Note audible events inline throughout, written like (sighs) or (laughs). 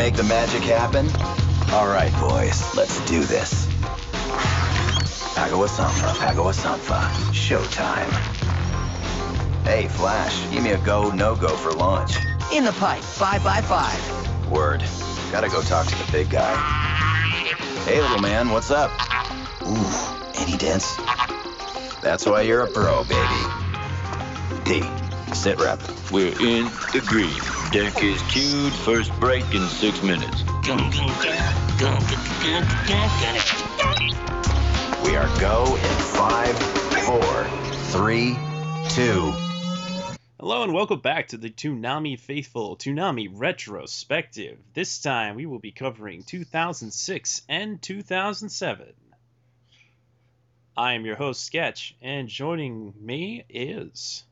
guys ready to make the magic happen? All right, boys, let's do this. Agawa Sanfa, Agawa Sanfa. Showtime. Hey, Flash, give me a go, no go for launch. In the pipe, five by five. Word. Gotta go talk to the big guy. Hey, little man, what's up? Ooh, any dents? That's why you're a pro, baby. D, sit rep. We're in the green. Deck is queued. First break in six minutes. We are go in five, four, three, two. Hello and welcome back to the Toonami Faithful Toonami Retrospective. This time we will be covering 2006 and 2007. I am your host, Sketch, and joining me is.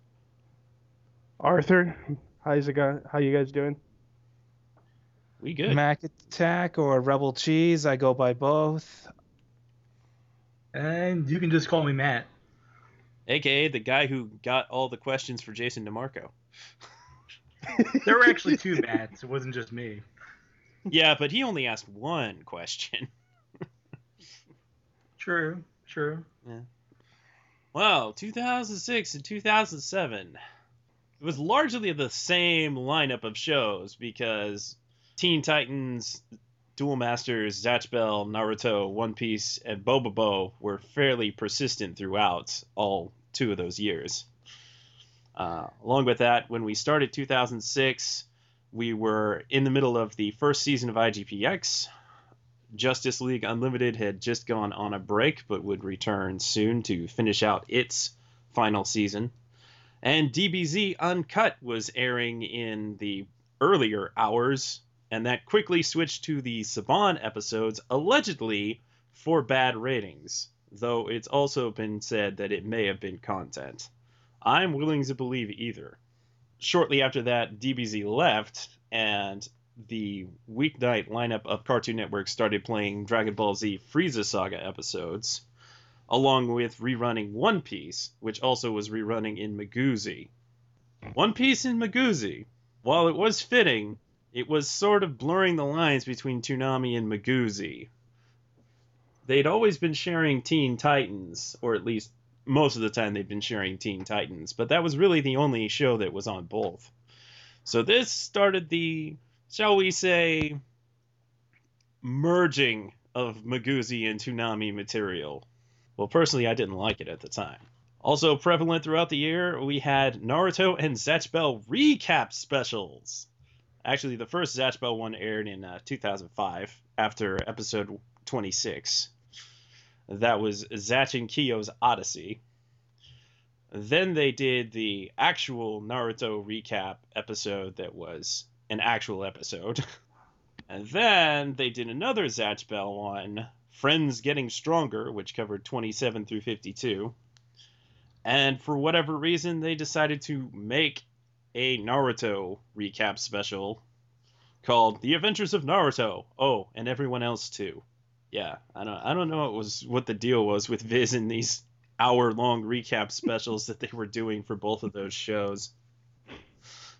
Arthur, how's it going? How you guys doing? We good. Mac Attack or Rebel Cheese. I go by both. And you can just call me Matt. AKA the guy who got all the questions for Jason DeMarco. (laughs) There were actually two Matts. It wasn't just me. Yeah, but he only asked one question. (laughs) True, true. Yeah. Wow, 2006 and 2007. It was largely the same lineup of shows because Teen Titans, Duel Masters, Zatch Bell, Naruto, One Piece, and Bobobo were fairly persistent throughout all two of those years. Uh, along with that, when we started 2006, we were in the middle of the first season of IGPX. Justice League Unlimited had just gone on a break, but would return soon to finish out its final season. And DBZ Uncut was airing in the earlier hours, and that quickly switched to the Saban episodes, allegedly for bad ratings, though it's also been said that it may have been content. I'm willing to believe either. Shortly after that, DBZ left, and the weeknight lineup of Cartoon Network started playing Dragon Ball Z Frieza Saga episodes, along with rerunning One Piece, which also was rerunning in Miguzi. One Piece in Miguzi, while it was fitting, it was sort of blurring the lines between Toonami and Miguzi. They'd always been sharing Teen Titans, or at least most of the time they'd been sharing Teen Titans, but that was really the only show that was on both. So this started the, shall we say, merging of Miguzi and Toonami material. Well, personally, I didn't like it at the time. Also prevalent throughout the year, we had Naruto and Zatch Bell recap specials. Actually, the first Zatch Bell one aired in uh, 2005 after episode 26. That was Zatch and Kiyo's Odyssey. Then they did the actual Naruto recap episode that was an actual episode. (laughs) and then they did another Zatch Bell one, Friends Getting Stronger, which covered 27 through 52. And for whatever reason, they decided to make a Naruto recap special called The Adventures of Naruto. Oh, and everyone else too. Yeah, I don't I don't know what was what the deal was with Viz in these hour long recap specials that they were doing for both of those shows.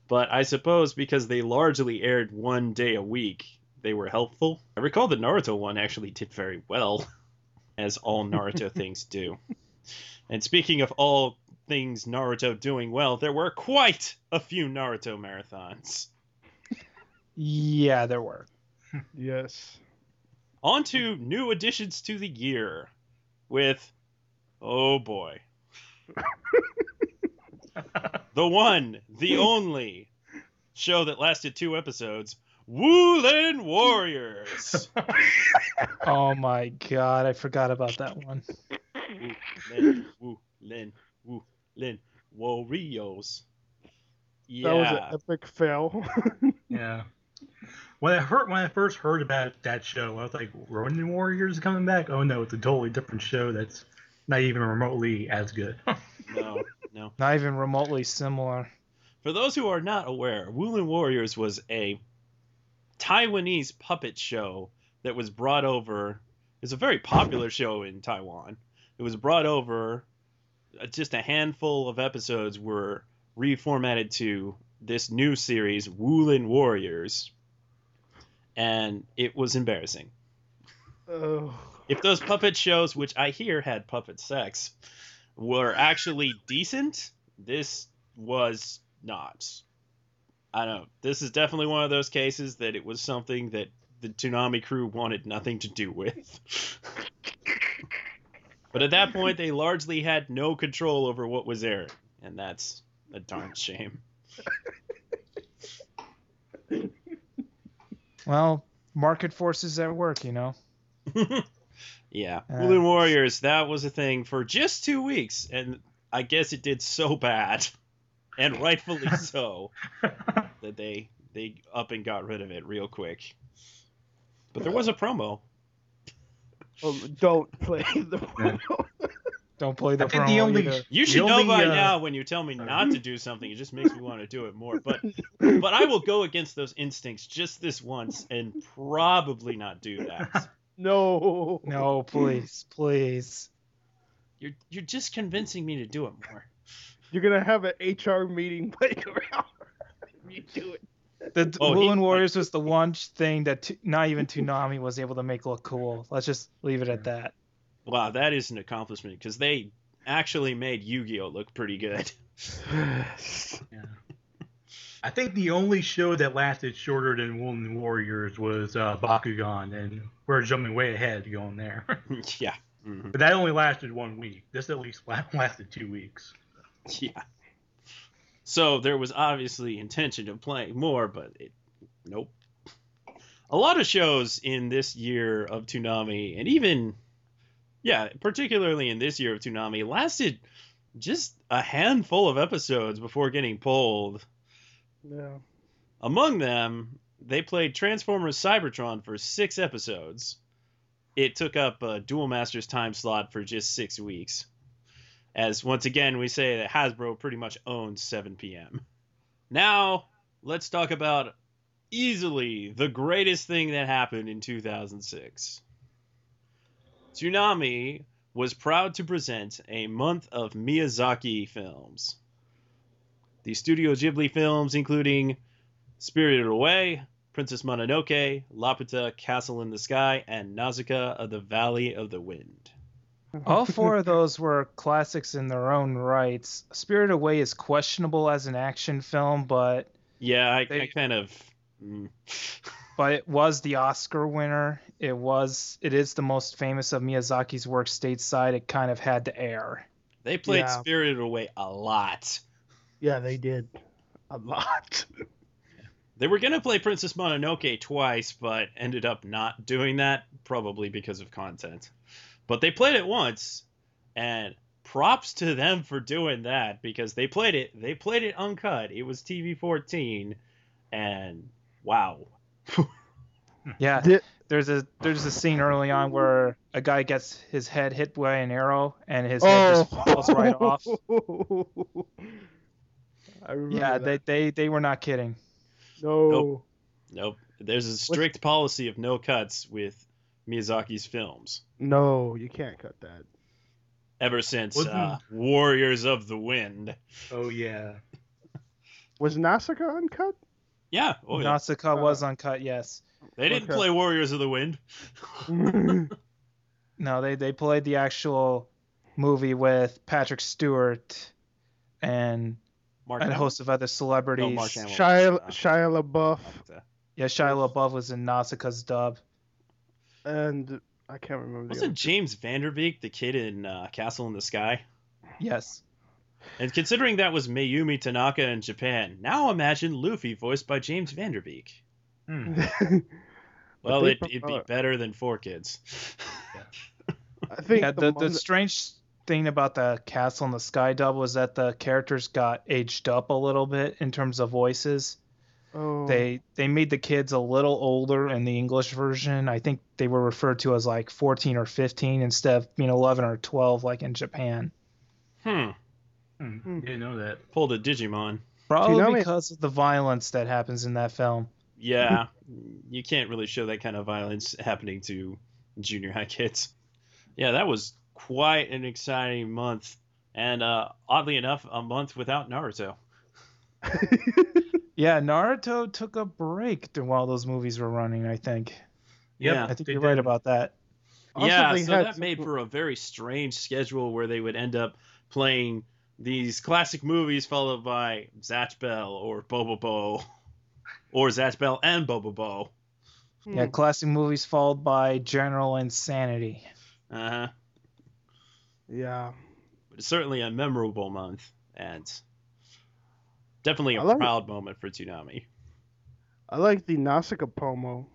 But I suppose because they largely aired one day a week, they were helpful. I recall the Naruto one actually did very well, (laughs) as all Naruto (laughs) things do. And speaking of all things Naruto doing well, there were quite a few Naruto marathons. Yeah, there were. (laughs) Yes. On to new additions to the year with, oh boy, the one, the only show that lasted two episodes, Wulin Warriors. (laughs) Oh my god, I forgot about that one. Wulin, Wulin, Wulin Warriors. Yeah. That was an epic fail. (laughs) Yeah. When I heard when I first heard about that show, I was like, Ronin Warriors coming back? Oh no, it's a totally different show that's not even remotely as good. No, (laughs) no. Not even remotely similar. For those who are not aware, Wulin Warriors was a Taiwanese puppet show that was brought over. It's a very popular show in Taiwan. It was brought over. uh, Just a handful of episodes were reformatted to this new series, Wulin Warriors. and it was embarrassing. Oh. If those puppet shows, which I hear had puppet sex, were actually decent, this was not. I don't know. This is definitely one of those cases that it was something that the Toonami crew wanted nothing to do with. but at that point, they largely had no control over what was aired, and that's a darn shame. Well, market forces at work, you know. (laughs) yeah, Uh, Balloon Warriors. That was a thing for just two weeks, and I guess it did so bad, and rightfully so, (laughs) that they they up and got rid of it real quick. But there was a promo. Oh, don't play (laughs) the promo. Don't play the I think promo the only either. You The should know only, by uh, now when you tell me not to do something, it just makes me want to do it more. But (laughs) but I will go against those instincts just this once and probably not do that. no. No, please, please. You're you're just convincing me to do it more. You're gonna have an HR meeting (laughs) playground. if you do it. The Oh, he- Balloon Warriors was the one thing that t- not even Toonami was able to make look cool. Let's just leave it at that. Wow, that is an accomplishment because they actually made Yu-Gi-Oh look pretty good. (sighs) yeah. I think the only show that lasted shorter than Wulin Warriors was uh, Bakugan, and we're jumping way ahead going there. (laughs) yeah. Mhm. but that only lasted one week. This at least lasted two weeks. Yeah. So there was obviously intention of playing more, but it, nope. A lot of shows in this year of Toonami, and even, yeah, particularly in this year of Toonami, lasted just a handful of episodes before getting pulled. Yeah. Among them, they played Transformers Cybertron for six episodes. It took up a Duel Masters time slot for just six weeks. As once again, we say that Hasbro pretty much owns 7 p.m. Now, let's talk about easily the greatest thing that happened in 2006. Toonami was proud to present a month of Miyazaki films. The Studio Ghibli films, including Spirited Away, Princess Mononoke, Laputa, Castle in the Sky, and Nausicaa of the Valley of the Wind. (laughs) All four of those were classics in their own rights. Spirit Away is questionable as an action film, but Yeah, I, They- I kind of. mm. (laughs) but it was the Oscar winner. It was it is the most famous of Miyazaki's work stateside. It kind of had to air. They played Yeah. Spirited Away a lot. Yeah, they did. A lot. They were going to play Princess Mononoke twice, but ended up not doing that, probably because of content. But they played it once, and props to them for doing that because they played it. They played it uncut. It was TV 14, and wow. (laughs) Yeah, there's a there's a scene early on where a guy gets his head hit by an arrow and his head just oh. falls right (laughs) off. I remember Yeah, that. they, they they were not kidding. No. Nope. Nope. There's a strict policy of no cuts with Miyazaki's films. No, you can't cut that. Ever since uh, Warriors of the Wind. Oh yeah. (laughs) Was Nausicaa uncut? Yeah. Oh, yeah. Nausicaa was uncut, yes. They didn't okay. play Warriors of the Wind. (laughs) (laughs) No, they they played the actual movie with Patrick Stewart and Mark and a host of other celebrities. No, Mark Hamill. Shia, Uh, Shia LaBeouf Yeah, Shia LaBeouf was in Nausicaa's dub. And I can't remember. Wasn't James Van Der Beek the kid in uh, Castle in the Sky? Yes. And considering that was Mayumi Tanaka in Japan, now imagine Luffy voiced by James Van Der Beek. Hmm. (laughs) (laughs) Well, it, it'd be better than Four Kids. (laughs) I think Yeah, the, the, the that- strange thing about the Castle in the Sky dub was that the characters got aged up a little bit in terms of voices. Oh, They they made the kids a little older in the English version. I think they were referred to as like 14 or 15 instead of being 11 or 12 like in Japan. Hmm. Hmm. Didn't know that. Pulled a Digimon. Probably know me- because of the violence that happens in that film. Yeah, (laughs) you can't really show that kind of violence happening to junior high kids. Yeah, that was quite an exciting month, and uh, oddly enough, a month without Naruto. (laughs) Yeah, Naruto took a break while those movies were running. I think. Yep, Yeah, I think you're did. right about that. Also, yeah, so had that made for a very strange schedule where they would end up playing these classic movies followed by Zatch Bell or Bobobo, or Zatch Bell and Bobobo. Yeah, Hmm. classic movies followed by General Insanity. Uh huh. Yeah. But it's certainly a memorable month and definitely a like- proud moment for Toonami. I like the Nausicaa promo.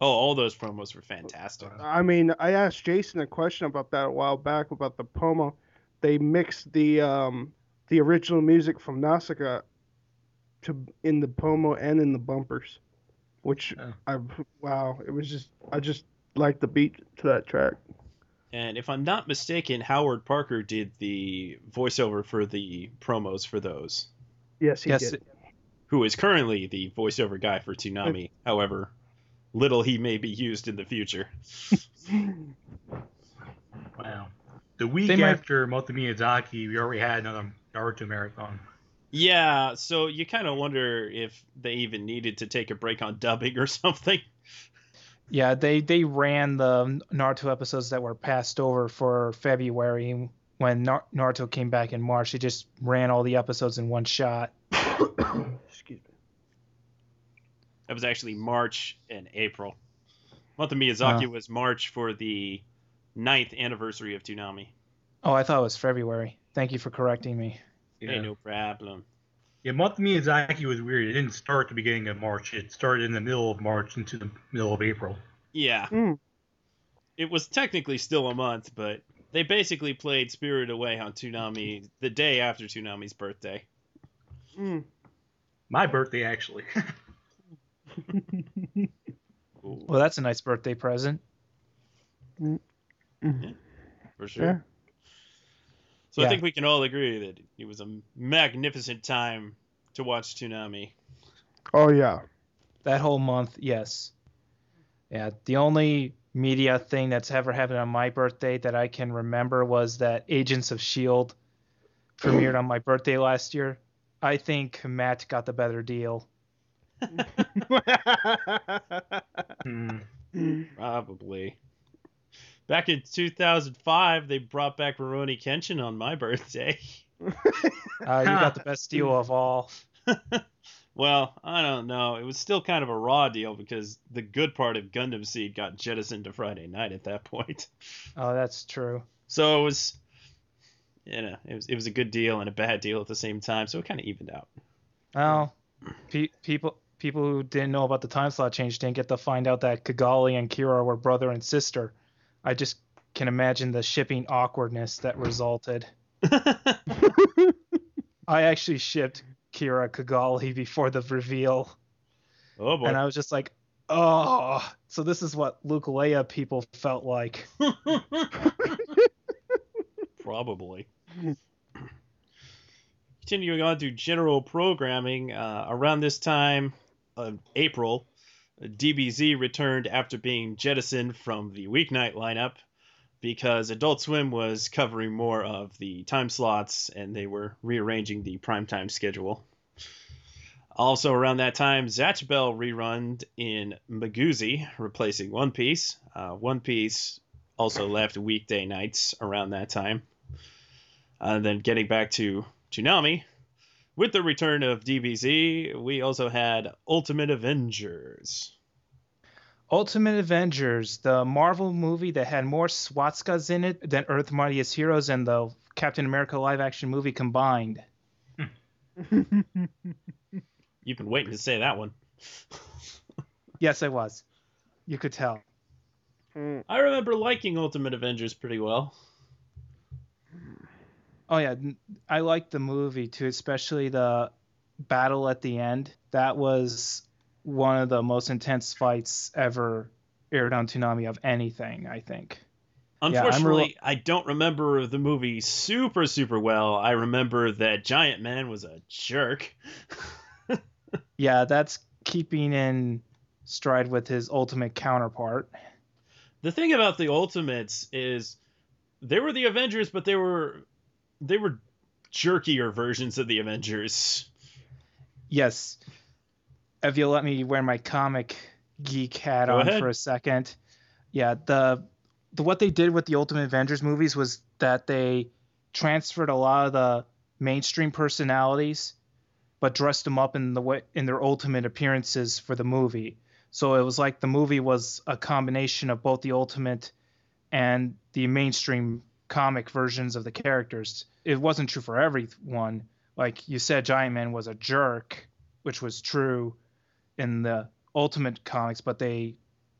Oh, all those promos were fantastic. I mean, I asked Jason a question about that a while back about the promo. They mixed the um the original music from Nausicaa to in the promo and in the bumpers, which Oh. I wow, it was just I just like the beat to that track. And if I'm not mistaken, Howard Parker did the voiceover for the promos for those. Yes, he yes, did. who is currently the voiceover guy for Toonami. However, little he may be used in the future. (laughs) Wow. The week They might- after Moto Miyazaki, we already had another Naruto marathon. Yeah, so you kind of wonder if they even needed to take a break on dubbing or (laughs) something. Yeah, they they ran the Naruto episodes that were passed over for February when Nar- Naruto came back in March. They just ran all the episodes in one shot. (coughs) Excuse me. That was actually March and April. Month of Miyazaki Wow. was March for the ninth anniversary of Toonami. Oh, I thought it was February. Thank you for correcting me. Yeah. Hey, no problem. Yeah, Month of Miyazaki was weird. It didn't start at the beginning of March. It started in the middle of March into the middle of April. Yeah, Mm. it was technically still a month, but they basically played Spirit Away on Toonami the day after Toonami's birthday. Mm. My birthday, actually. (laughs) Well, that's a nice birthday present. for sure. Yeah. So I think we can all agree that it was a magnificent time to watch Toonami. Oh yeah. That whole month, yes. Yeah, the only media thing that's ever happened on my birthday that I can remember was that Agents of S.H.I.E.L.D. Premiered on my birthday last year. I think Matt got the better deal. (laughs) Hmm. Probably. Back in 2005, they brought back Rurouni Kenshin on my birthday. (laughs) Uh, you got the best deal of all. (laughs) well, I don't know. It was still kind of a raw deal because the good part of Gundam Seed got jettisoned to Friday night at that point. Oh, that's true. So it was, you know, it was it was a good deal and a bad deal at the same time. So it kind of evened out. Well, pe- people people who didn't know about the time slot change didn't get to find out that Cagalli and Kira were brother and sister. I just can imagine the shipping awkwardness that resulted. (laughs) I actually shipped Kira Cagalli before the reveal, oh boy. and I was just like, oh, so this is what Luke Leia people felt like. (laughs) Probably. Continuing on to general programming, uh, around this time of April, DBZ returned after being jettisoned from the weeknight lineup because Adult Swim was covering more of the time slots and they were rearranging the primetime schedule. Also, around that time, Zatch Bell rerun in Miguzi, replacing One Piece. Uh, One Piece also left weekday nights around that time. And then getting back to Toonami, with the return of DBZ, we also had Ultimate Avengers. Ultimate Avengers, the Marvel movie that had more swastikas in it than Earth Mightiest Heroes and the Captain America live action movie combined. (laughs) You've been waiting to say that one. (laughs) Yes, I was. You could tell. Mm. I remember liking Ultimate Avengers pretty well. Oh yeah, I liked the movie too, especially the battle at the end. That was one of the most intense fights ever aired on Toonami of anything, I think. Yeah, I'm Unfortunately, I don't remember the movie super, super well. I remember that Giant Man was a jerk. (laughs) Yeah, that's keeping in stride with his ultimate counterpart. The thing about the Ultimates is they were the Avengers, but they were they were jerkier versions of the Avengers. yes, if you'll let me wear my comic geek hat Go on ahead. for a second. Yeah, the the what they did with the Ultimate Avengers movies was that they transferred a lot of the mainstream personalities, but dressed them up in the way in their ultimate appearances for the movie. So it was like the movie was a combination of both the ultimate and the mainstream comic versions of the characters. It wasn't true for everyone. Like you said, Giant Man was a jerk, which was true in the Ultimate comics, but they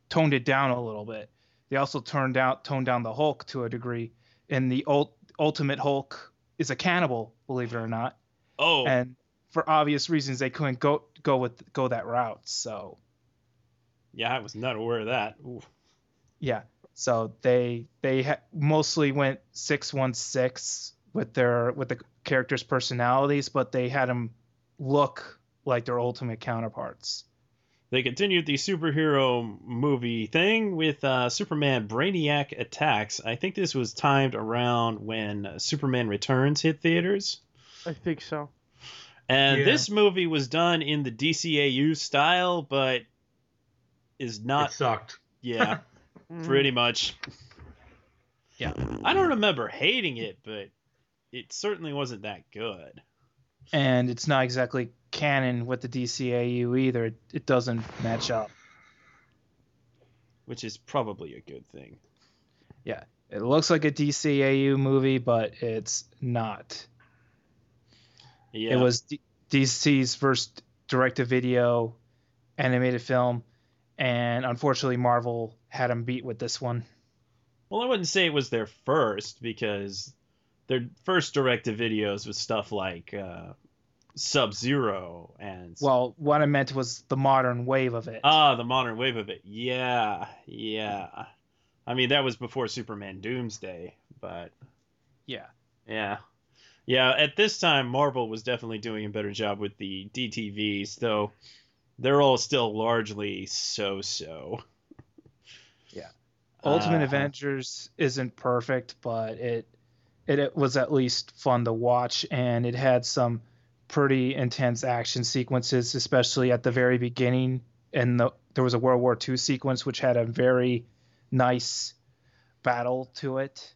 toned it down a little bit. They also turned out toned down the Hulk to a degree. And the ult, Ultimate Hulk is a cannibal, believe it or not. Oh, And for obvious reasons, they couldn't go go with go that route. So yeah, I was not aware of that. Ooh. yeah, so they they ha- mostly went six one six with their with the characters' personalities, but they had them look like their ultimate counterparts. They continued the superhero movie thing with uh, Superman Brainiac Attacks. I think this was timed around when Superman Returns hit theaters. I think so. And Yeah. this movie was done in the DCAU style, but is it not. sucked. Yeah, (laughs) (laughs) pretty much. Yeah. I don't remember hating it, but it certainly wasn't that good. And it's not exactly canon with the DCAU either. It, it doesn't match up. Which is probably a good thing. Yeah. It looks like a DCAU movie, but it's not. Yeah. It was D- DC's first direct-to-video animated film, and unfortunately, Marvel had them beat with this one. Well, I wouldn't say it was their first because their first directed videos was stuff like uh, Sub Zero and Well, what I meant was the modern wave of it. ah, the modern wave of it. Yeah, yeah. I mean, that was before Superman Doomsday, but yeah. yeah, yeah. At this time, Marvel was definitely doing a better job with the DTVs, though. They're all still largely so-so. Yeah. Ultimate Uh, Avengers isn't perfect, but it, it it was at least fun to watch, and it had some pretty intense action sequences, especially at the very beginning. And the, there was a World War II sequence which had a very nice battle to it,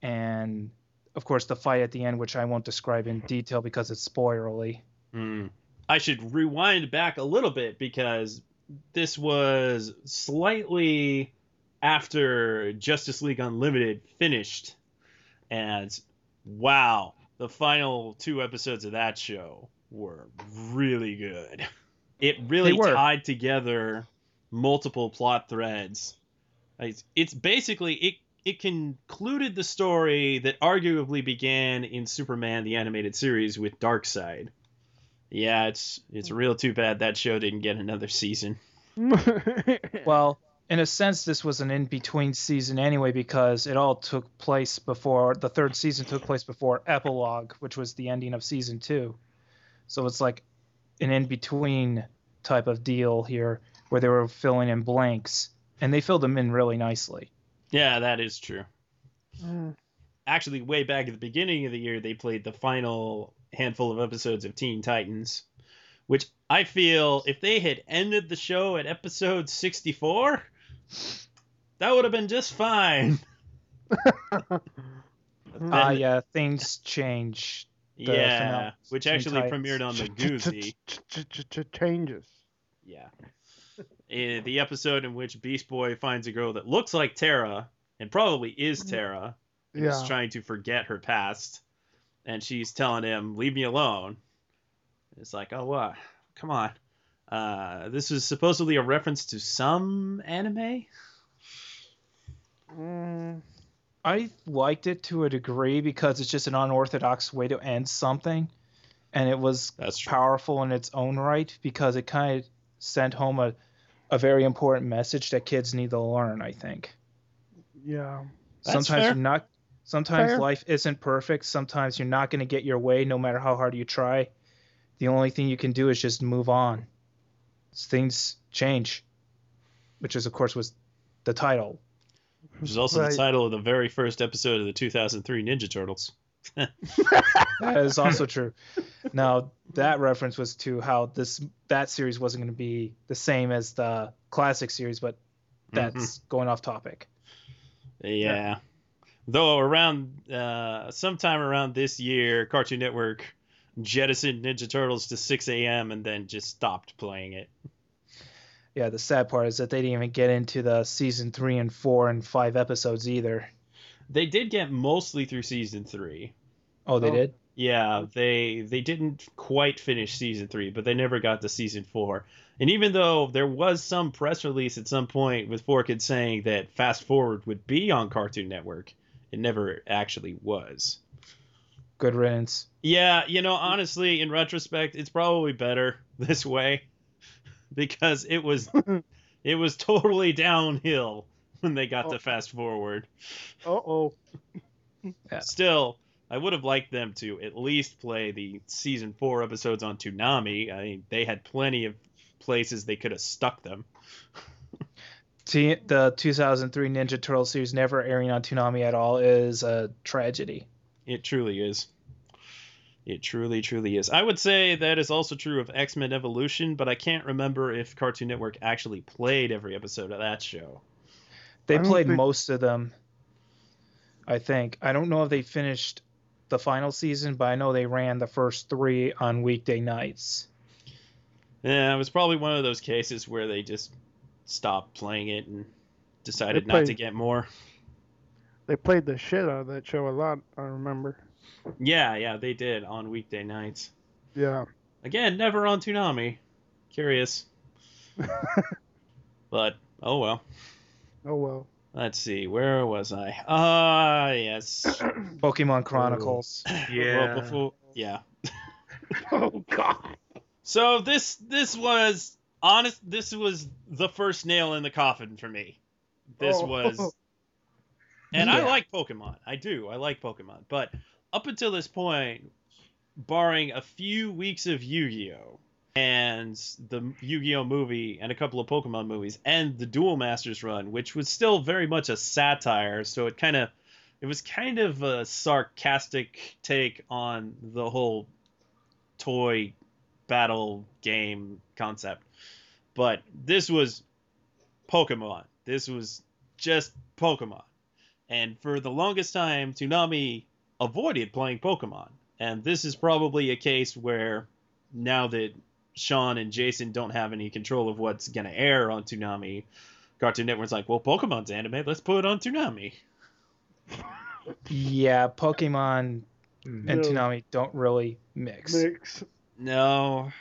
and of course the fight at the end, which I won't describe in detail because it's spoilerly. Hmm. I should rewind back a little bit because this was slightly after Justice League Unlimited finished. And wow, the final two episodes of that show were really good. It really tied together multiple plot threads. It's, it's basically it it concluded the story that arguably began in Superman the animated series with Darkseid. Yeah, it's it's real too bad that show didn't get another season. (laughs) Well, in a sense, this was an in-between season anyway because it all took place before the third season took place before Epilogue, which was the ending of season two. So it's like an in-between type of deal here where they were filling in blanks, and they filled them in really nicely. Yeah, that is true. Mm. Actually, way back at the beginning of the year, they played the final handful of episodes of Teen Titans, which I feel if they had ended the show at episode 64, that would have been just fine. (laughs) (laughs) Ah, yeah, things change. The yeah, finale which actually premiered on the Goozy. Changes. Yeah. The episode in which Beast Boy finds a girl that looks like Tara and probably is Tara and is trying to forget her past. And she's telling him, Leave me alone. It's like, Oh, what? Come on. Uh, this is supposedly a reference to some anime? Mm, I liked it to a degree because it's just an unorthodox way to end something, and it was That's true. powerful in its own right because it kind of sent home a, a very important message that kids need to learn. I think yeah. That's sometimes fair. you're not. Sometimes Fair. life isn't perfect. Sometimes you're not going to get your way, no matter how hard you try. The only thing you can do is just move on. Things change, which is of course was the title. Which is also Right. the title of the very first episode of the 2003 Ninja Turtles. (laughs) that is also true. Now that reference was to how this that series wasn't going to be the same as the classic series, but that's going off topic. Yeah. Though around uh, sometime around this year, Cartoon Network jettisoned Ninja Turtles to 6 a.m. and then just stopped playing it. Yeah, the sad part is that they didn't even get into the season three and four and five episodes either. They did get mostly through season three. Oh, they Oh. did. Yeah, they they didn't quite finish season three, but they never got to season four. And even though there was some press release at some point with Four Kids saying that Fast Forward would be on Cartoon Network, it never actually was. Good riddance. Yeah, you know, honestly, in retrospect, it's probably better (laughs) this way (laughs) because it was (laughs) it was totally downhill when they got Oh. to Fast Forward. Uh oh. Yeah. Still, I would have liked them to at least play the season four episodes on Toonami. I mean, they had plenty of places they could have stuck them. T- the 2003 Ninja Turtle series never airing on Toonami at all is a tragedy. It truly is. It truly, truly is. I would say that is also true of X Men Evolution, but I can't remember if Cartoon Network actually played every episode of that show. They played think- most of them. I think. I don't know if they finished the final season, but I know they ran the first three on weekday nights. Yeah, it was probably one of those cases where they just stopped playing it and decided They not to get more. They played the shit out of that show a lot. I remember. Yeah, yeah, they did on weekday nights. Yeah. Again, never on Toonami. Curious. (laughs) but, oh well. Oh well. Let's see, where was I? Ah, yes. (coughs) Pokemon Chronicles. (coughs) Yeah. Well, before, yeah. (laughs) Oh god. So this this was honest. This was the first nail in the coffin for me. This Oh. was, and I like Pokemon. I do. I like Pokemon. But up until this point, barring a few weeks of Yu-Gi-Oh and the Yu-Gi-Oh movie and a couple of Pokemon movies and the Duel Masters run, which was still very much a satire. So it kind of it was kind of a sarcastic take on the whole toy battle game concept. But this was Pokemon. This was just Pokemon. And for the longest time, Toonami avoided playing Pokemon. And this is probably a case where now that Sean and Jason don't have any control of what's going to air on Toonami, Cartoon Network's like, well, Pokemon's anime, let's put it on Toonami. (laughs) Yeah, Pokemon and No. Toonami don't really mix. Mix. No.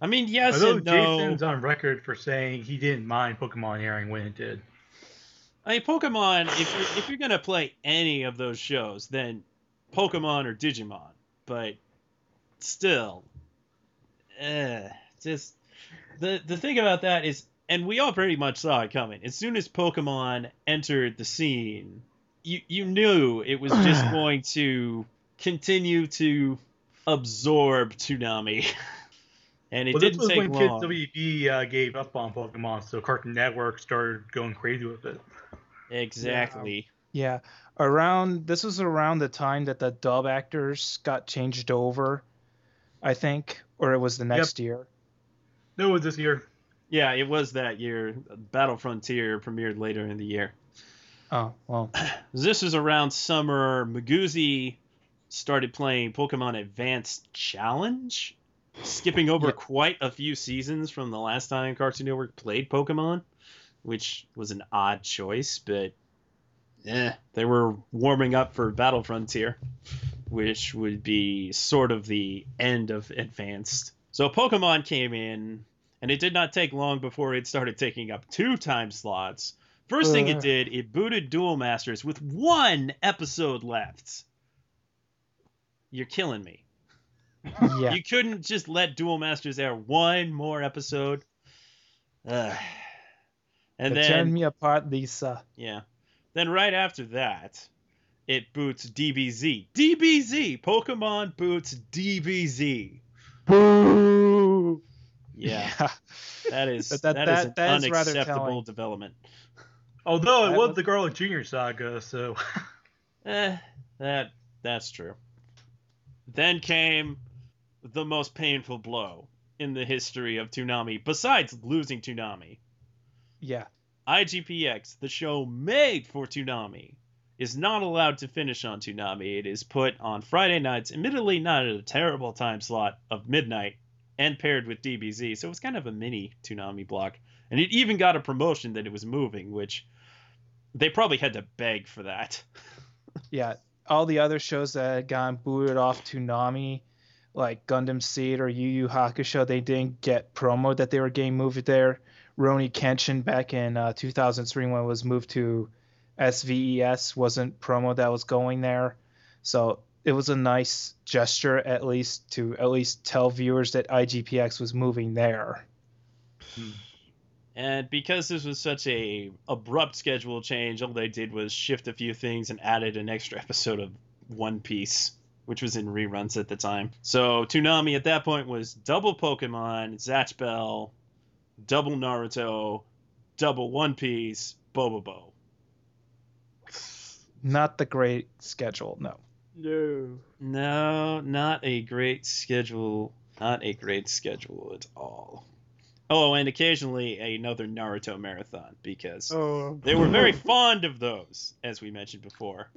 I mean, yes Although and no. Jason's on record for saying he didn't mind Pokemon airing when it did. I mean, Pokemon. If you're if you're gonna play any of those shows, then Pokemon or Digimon. But still, eh, just the the thing about that is, and we all pretty much saw it coming. As soon as Pokemon entered the scene, you you knew it was just (sighs) going to continue to absorb Toonami, (laughs) and it well, this didn't was take when long. Kids WB uh, gave up on Pokemon, so Cartoon Network started going crazy with it. Um, exactly. Yeah, around this was around the time that the dub actors got changed over, I think, or it was the next year. No, it was this year. Yeah, it was that year. Battle Frontier premiered later in the year. Oh well, (clears throat) This is around summer. Miguzi started playing Pokemon Advanced Challenge, skipping over Yeah. quite a few seasons from the last time Cartoon Network played Pokemon, which was an odd choice, but eh, they were warming up for Battle Frontier, which would be sort of the end of Advanced. So Pokemon came in, and it did not take long before it started taking up two time slots. First thing it did, it booted Duel Masters with one episode left. You're killing me. yeah. You couldn't just let Duel Masters air one more episode. Ugh. And But tearing then me apart, Lisa. yeah. Then right after that, it boots DBZ. DBZ! Pokemon boots DBZ. Boo. (laughs) Yeah. That is But that, that- is an that is unacceptable telling. development. Although it was was- the Garlic Jr. saga, so (laughs) Eh, that That's true. Then came the most painful blow in the history of Toonami, besides losing Toonami. Yeah. IGPX, the show made for Toonami, is not allowed to finish on Toonami. It is put on Friday nights, admittedly not at a terrible time slot of midnight, and paired with DBZ, so it was kind of a mini Toonami block. And it even got a promotion that it was moving, which they probably had to beg for that. (laughs) Yeah. All the other shows that had gotten booted off Toonami, like Gundam Seed or Yu Yu Hakusho, they didn't get promo that they were getting moved there. Rurouni Kenshin back in uh, 2003 when it was moved to SVES wasn't promo that was going there. So it was a nice gesture at least to at least tell viewers that IGPX was moving there. And because this was such a abrupt schedule change, all they did was shift a few things and added an extra episode of One Piece, which was in reruns at the time. So Toonami at that point was double Pokemon, Zatch Bell, double Naruto, double One Piece, Bobobo. Not the great schedule, no. No. No, not a great schedule. Not a great schedule at all. Oh, and occasionally another Naruto marathon because Oh. they were very fond of those, as we mentioned before.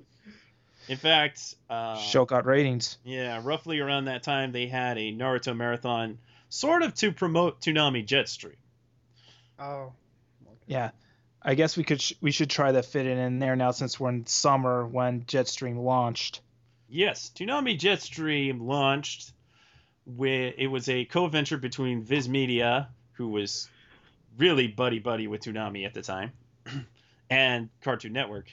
In fact, uh, Show got ratings. yeah, roughly around that time, they had a Naruto marathon, sort of to promote Toonami Jetstream. Oh. Yeah. I guess we could sh- we should try to fit it in there now since we're in summer when Jetstream launched. Yes, Toonami Jetstream launched. With, it was a co-venture between Viz Media, who was really buddy buddy with Toonami at the time, (clears throat) and Cartoon Network,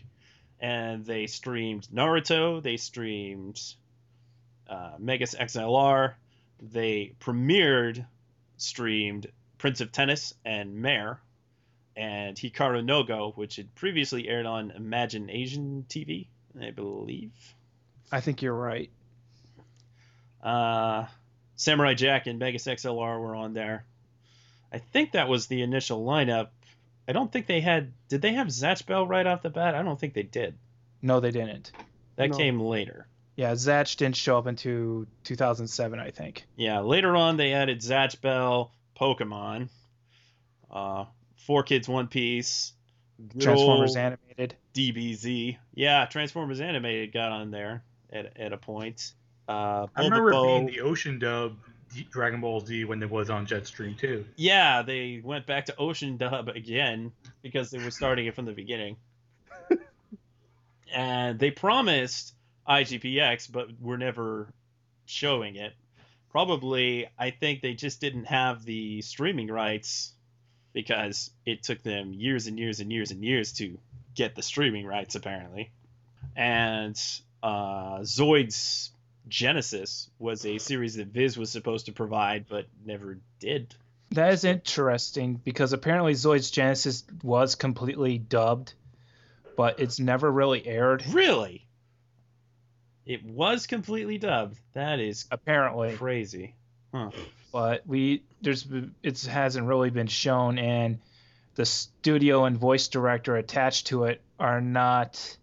and they streamed Naruto. They streamed uh, Megas XLR. They premiered, streamed Prince of Tennis and MÄR, and Hikaru no Go, which had previously aired on ImaginAsian TV, I believe. I think you're right. Uh, Samurai Jack and Megas XLR were on there. I think that was the initial lineup. I don't think they had. Did they have Zatch Bell right off the bat? I don't think they did. No, they didn't. That No. came later. Yeah, Zatch didn't show up until 2007, I think. Yeah, later on they added Zatch Bell, Pokemon, uh, Four Kids One Piece, Transformers animated. DBZ. Yeah, Transformers Animated got on there at, at a point. Uh, I remember being the Ocean dub Dragon Ball Z when it was on Jetstream too. Yeah, they went back to Ocean Dub again because they were starting it from the beginning. (laughs) and they promised IGPX, but were never showing it. Probably, I think they just didn't have the streaming rights because it took them years and years and years and years to get the streaming rights, apparently. And uh, Zoids Genesis was a series that Viz was supposed to provide, but never did. That is interesting because apparently Zoids Genesis was completely dubbed, but it's never really aired. Really? It was completely dubbed. That is Apparently, crazy. Huh. but we there's it hasn't really been shown, and the studio and voice director attached to it are not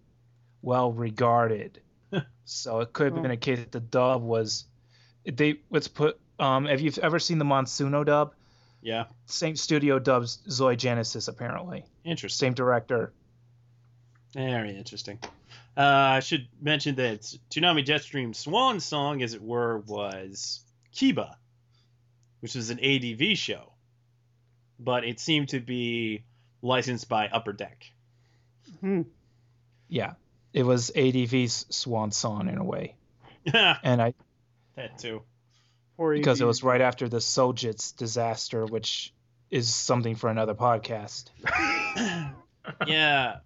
well regarded. (laughs) so it could have been a case that the dub was they let's put um if you've ever seen the Monsuno dub, Yeah. same studio dubs Zoid Genesis apparently. Interesting. Same director. Very interesting. Uh, I should mention that Toonami Jetstream's swan song, as it were, was Kiba, which was an ADV show, but it seemed to be licensed by Upper Deck. Hmm. Yeah. It was ADV's swan song in a way. that (laughs) And I that too. Or because it was right after the Sojitz disaster, which is something for another podcast. (laughs) yeah,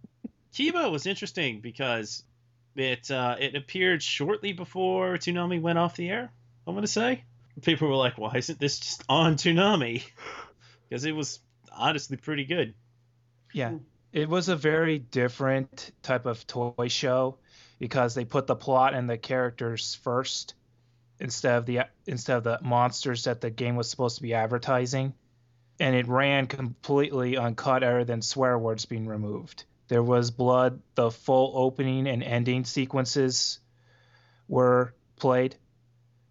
Kiba was interesting because it uh, it appeared shortly before Toonami went off the air. I'm gonna say people were like, "Why isn't this just on Toonami?" (laughs) Because it was honestly pretty good. Yeah. It was a very different type of toy show because they put the plot and the characters first instead of the instead of the monsters that the game was supposed to be advertising. And it ran completely uncut other than swear words being removed. There was blood, the full opening and ending sequences were played,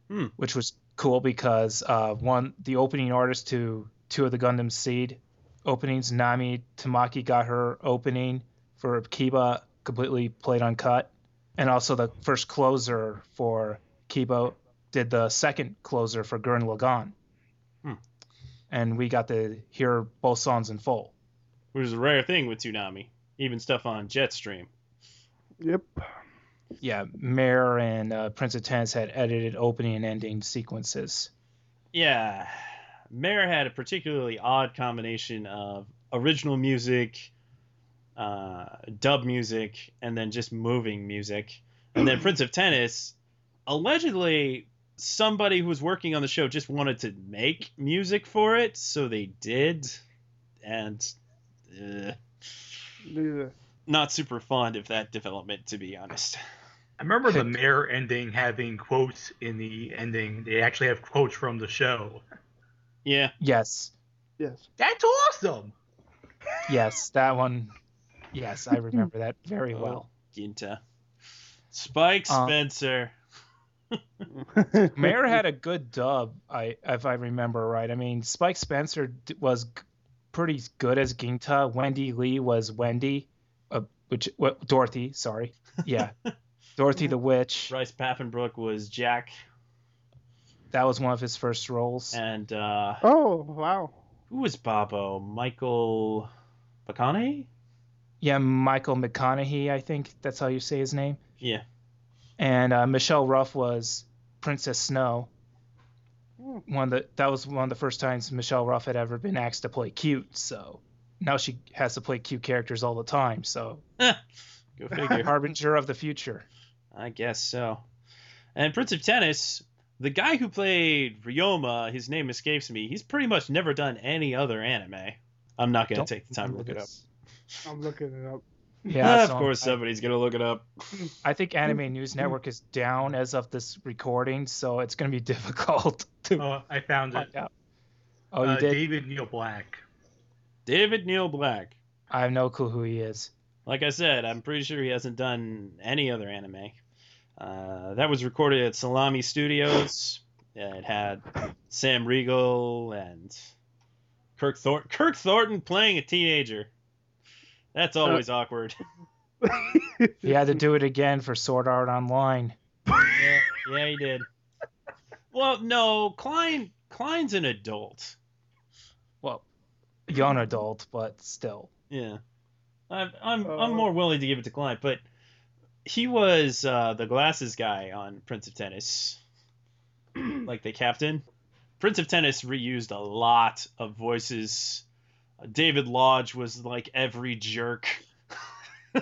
Hmm. which was cool because uh, one the opening artist to two of the Gundam Seed openings, Nami Tamaki got her opening for Kiba completely played uncut, and also the first closer for Kiba did the second closer for Gurren Lagann. Hmm. And we got to hear both songs in full. Which is a rare thing with Toonami. Even stuff on Jetstream. Yep. Yeah, MÄR and uh, Prince of Tennis had edited opening and ending sequences. Yeah. MÄR had a particularly odd combination of original music, uh, dub music, and then just moving music. And then Prince of Tennis, allegedly, somebody who was working on the show just wanted to make music for it, so they did. And uh, Yeah. not super fond of that development, to be honest. I remember the mayor ending having quotes in the ending. They actually have quotes from the show. Yeah. Yes, Yes. That's awesome. yes, that one. Yes, I (laughs) remember that very Oh. well. Ginta. Spike Uh, Spencer. (laughs) MÄR (laughs) had a good dub, I if I remember right. I mean, Spike Spencer was g- pretty good as Ginta. Wendee Lee was Wendy, uh, which what, Dorothy, sorry. Yeah, (laughs) Dorothy the Witch. Bryce Papenbrook was Jack. That was one of his first roles. And uh, oh wow. who was Bobo? Michael McConnohie? Yeah, Michael McConnohie, I think that's how you say his name. Yeah. And uh, Michelle Ruff was Princess Snow. One of the that was one of the first times Michelle Ruff had ever been asked to play cute. So now she has to play cute characters all the time. So Go figure. (laughs) harbinger of the future. I guess so. And Prince of Tennis, the guy who played Ryoma, his name escapes me. He's pretty much never done any other anime. I'm not gonna Don't take the time to look remember it up. I'm looking it up. Yeah, Ah, of so course I, somebody's gonna look it up. I think Anime News Network is down as of this recording, so it's going to be (laughs) difficult to Oh, I found it. out. Oh, you uh, did? David Neil Black. David Neil Black. I have no clue who he is. Like I said, I'm pretty sure he hasn't done any other anime. Uh, that was recorded at Salami Studios. Yeah, it had Sam Riegel and Kirk Thornton. Kirk Thornton playing a teenager. That's always awkward. (laughs) He had to do it again for Sword Art Online. Yeah, yeah, he did. Well, no, Klein. Klein's an adult. Well, young adult, but still. Yeah, I'm I'm I'm Uh, more willing to give it to Klein, but he was uh, the glasses guy on Prince of Tennis, (clears throat) like the captain. Prince of Tennis reused a lot of voices. David Lodge was like every jerk. (laughs)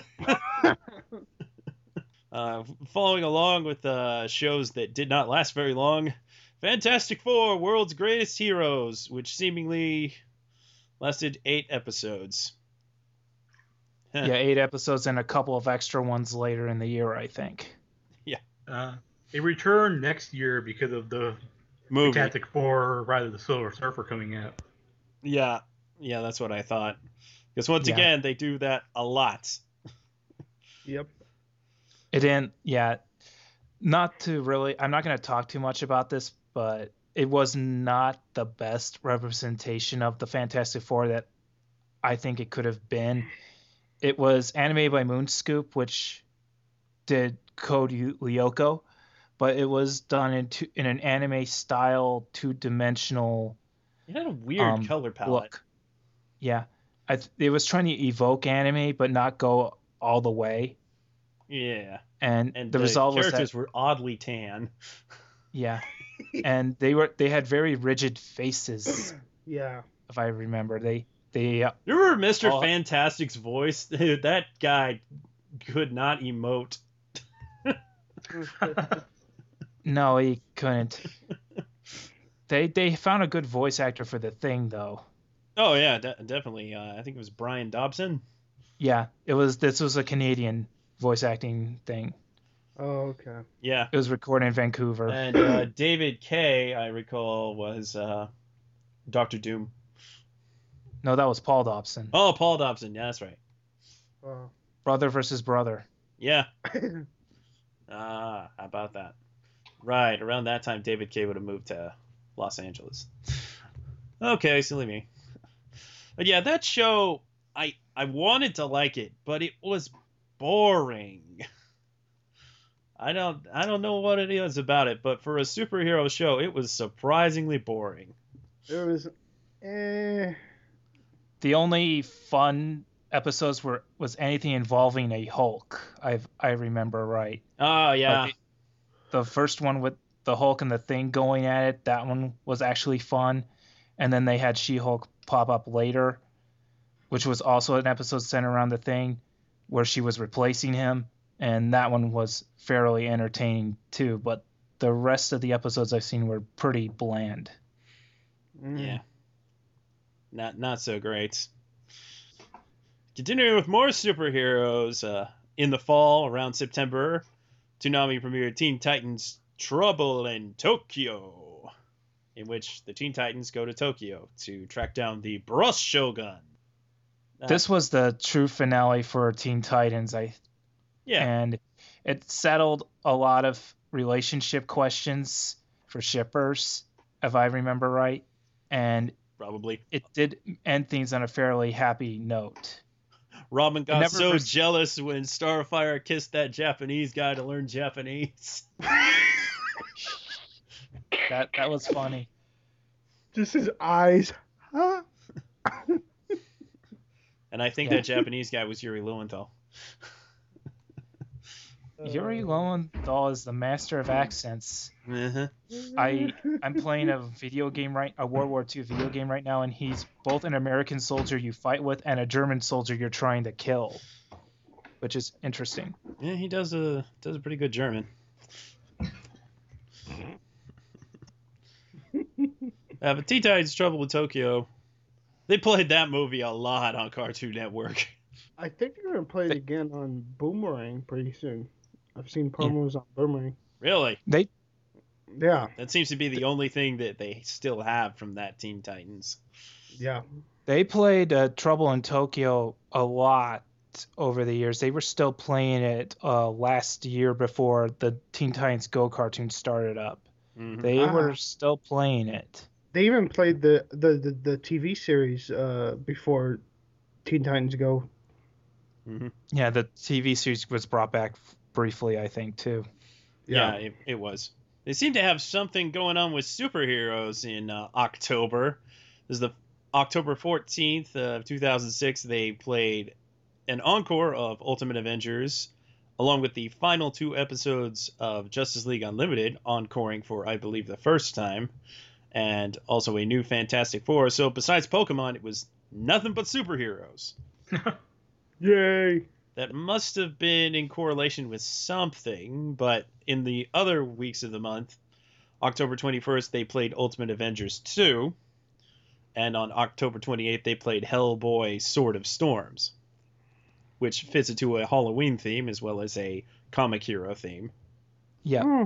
uh, following along with uh, shows that did not last very long, Fantastic Four: World's Greatest Heroes, which seemingly lasted eight episodes. Yeah, eight episodes and a couple of extra ones later in the year, I think. Yeah. Uh, they return next year because of the movie. Fantastic Four, rather the Silver Surfer coming out. Yeah, yeah, that's what I thought. Because once Yeah. again, they do that a lot. (laughs) Yep. It didn't, yeah. Not to really, I'm not going to talk too much about this, but it was not the best representation of the Fantastic Four that I think it could have been. It was animated by Moonscoop, which did Code Lyoko, but it was done in two, in an anime style, two dimensional It had a weird um, color palette. look. Yeah, I th- it was trying to evoke anime, but not go all the way. Yeah, And, and the, result was characters that were oddly tan. (laughs) yeah, and they were they had very rigid faces, (clears throat) Yeah. if I remember. They they uh, You remember Mr. Oh. Fantastic's voice? Dude, (laughs) that guy could not emote. (laughs) no, he couldn't. they they found a good voice actor for the thing though. Oh yeah, de- definitely. Uh, I think it was Brian Dobson. Yeah, it was this was a Canadian voice acting thing. oh, okay. Yeah, It was recorded in Vancouver. and uh, (clears throat) David Kaye, I recall, was uh, Doctor Doom. no, that was Paul Dobson. Oh, Paul Dobson. Yeah, that's right. Oh. Brother versus brother. Yeah, Ah, (coughs) how about that? Right, around that time, David Kaye would have moved to Los Angeles. (sighs) Okay, silly me. But yeah, that show, I I wanted to like it, but it was boring. I don't I don't know what it is about it, but for a superhero show, it was surprisingly boring. It was, eh. The only fun episodes were was anything involving a Hulk. I I remember right. Oh yeah. Like the first one with the Hulk and the Thing going at it, that one was actually fun. And then they had She-Hulk pop up later, which was also an episode centered around the Thing, where she was replacing him, and that one was fairly entertaining too. But the rest of the episodes I've seen were pretty bland. mm. Yeah. Not not so great. Continuing with more superheroes, uh, in the fall around September, Toonami premiered Teen Titans Trouble in Tokyo, in which the Teen Titans go to Tokyo to track down the Brushogun. Uh, This was the true finale for Teen Titans, I yeah, and it settled a lot of relationship questions for shippers, if I remember right. And probably. it did end things on a fairly happy note. Robin got so pers- jealous when Starfire kissed that Japanese guy to learn Japanese. (laughs) That that was funny. Just his eyes. Huh? (laughs) And I think Yeah. that Japanese guy was Yuri Lowenthal. (laughs) Yuri Lowenthal is the master of accents. Uh-huh. I I'm playing a video game right a World War II video game right now, and he's both an American soldier you fight with and a German soldier you're trying to kill, which is interesting. Yeah, he does a does a pretty good German. Uh, but Teen Titans Trouble with Tokyo, they played that movie a lot on Cartoon Network. I think they're gonna play it again on Boomerang pretty soon. I've seen promos on Boomerang. Really, They Yeah, that seems to be the only thing that they still have from that Teen Titans. yeah. They played uh, Trouble in Tokyo a lot over the years. They were still playing it uh, last year before the Teen Titans Go cartoon started up. Mhm. They Ah. were still playing it. They even played the the the, the TV series uh, before Teen Titans Go. Mhm. Yeah, the TV series was brought back f- briefly, I think, too. Yeah, it, it was. They seem to have something going on with superheroes in uh, October. This is the October 14th of 2006. They played an encore of Ultimate Avengers, along with the final two episodes of Justice League Unlimited, encoring for, I believe, the first time, and also a new Fantastic Four. So besides Pokemon, it was nothing but superheroes. (laughs) Yay! That must have been in correlation with something, but in the other weeks of the month, October 21st, they played Ultimate Avengers 2, and on October 28th, they played Hellboy Sword of Storms, which fits into a Halloween theme as well as a comic hero theme. Yeah. Hmm.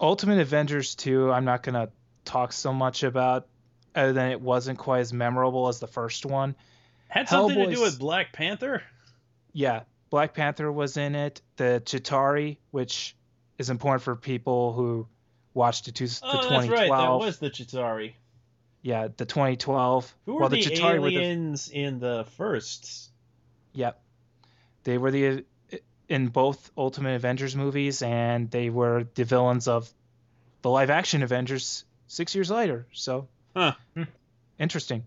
Ultimate Avengers 2, I'm not going to talk so much about, other than it wasn't quite as memorable as the first one. Had something to do with Black Panther? Yeah, Black Panther was in it. The Chitauri, which is important for people who watched the, two, the Oh, that's 2012. right. That was the Chitauri. Yeah, the 2012. Who were well, the, the aliens in the first? Yep. They were the in both Ultimate Avengers movies, and they were the villains of the live action Avengers six years later. So, Huh. interesting.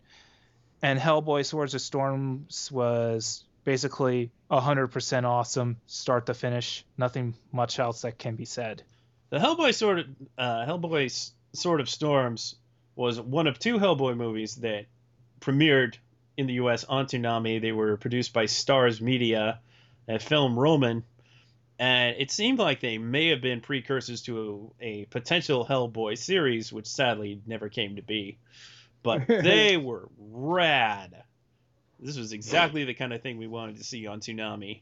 And Hellboy Swords of Storms was basically 100% awesome, start to finish. Nothing much else that can be said. The Hellboy sort of uh, Hellboy S- Sword of Storms was one of two Hellboy movies that premiered in the U.S. on Toonami. They were produced by Starz Media at Film Roman, and it seemed like they may have been precursors to a, a potential Hellboy series, which sadly never came to be. But (laughs) they were rad. This was exactly the kind of thing we wanted to see on Toonami.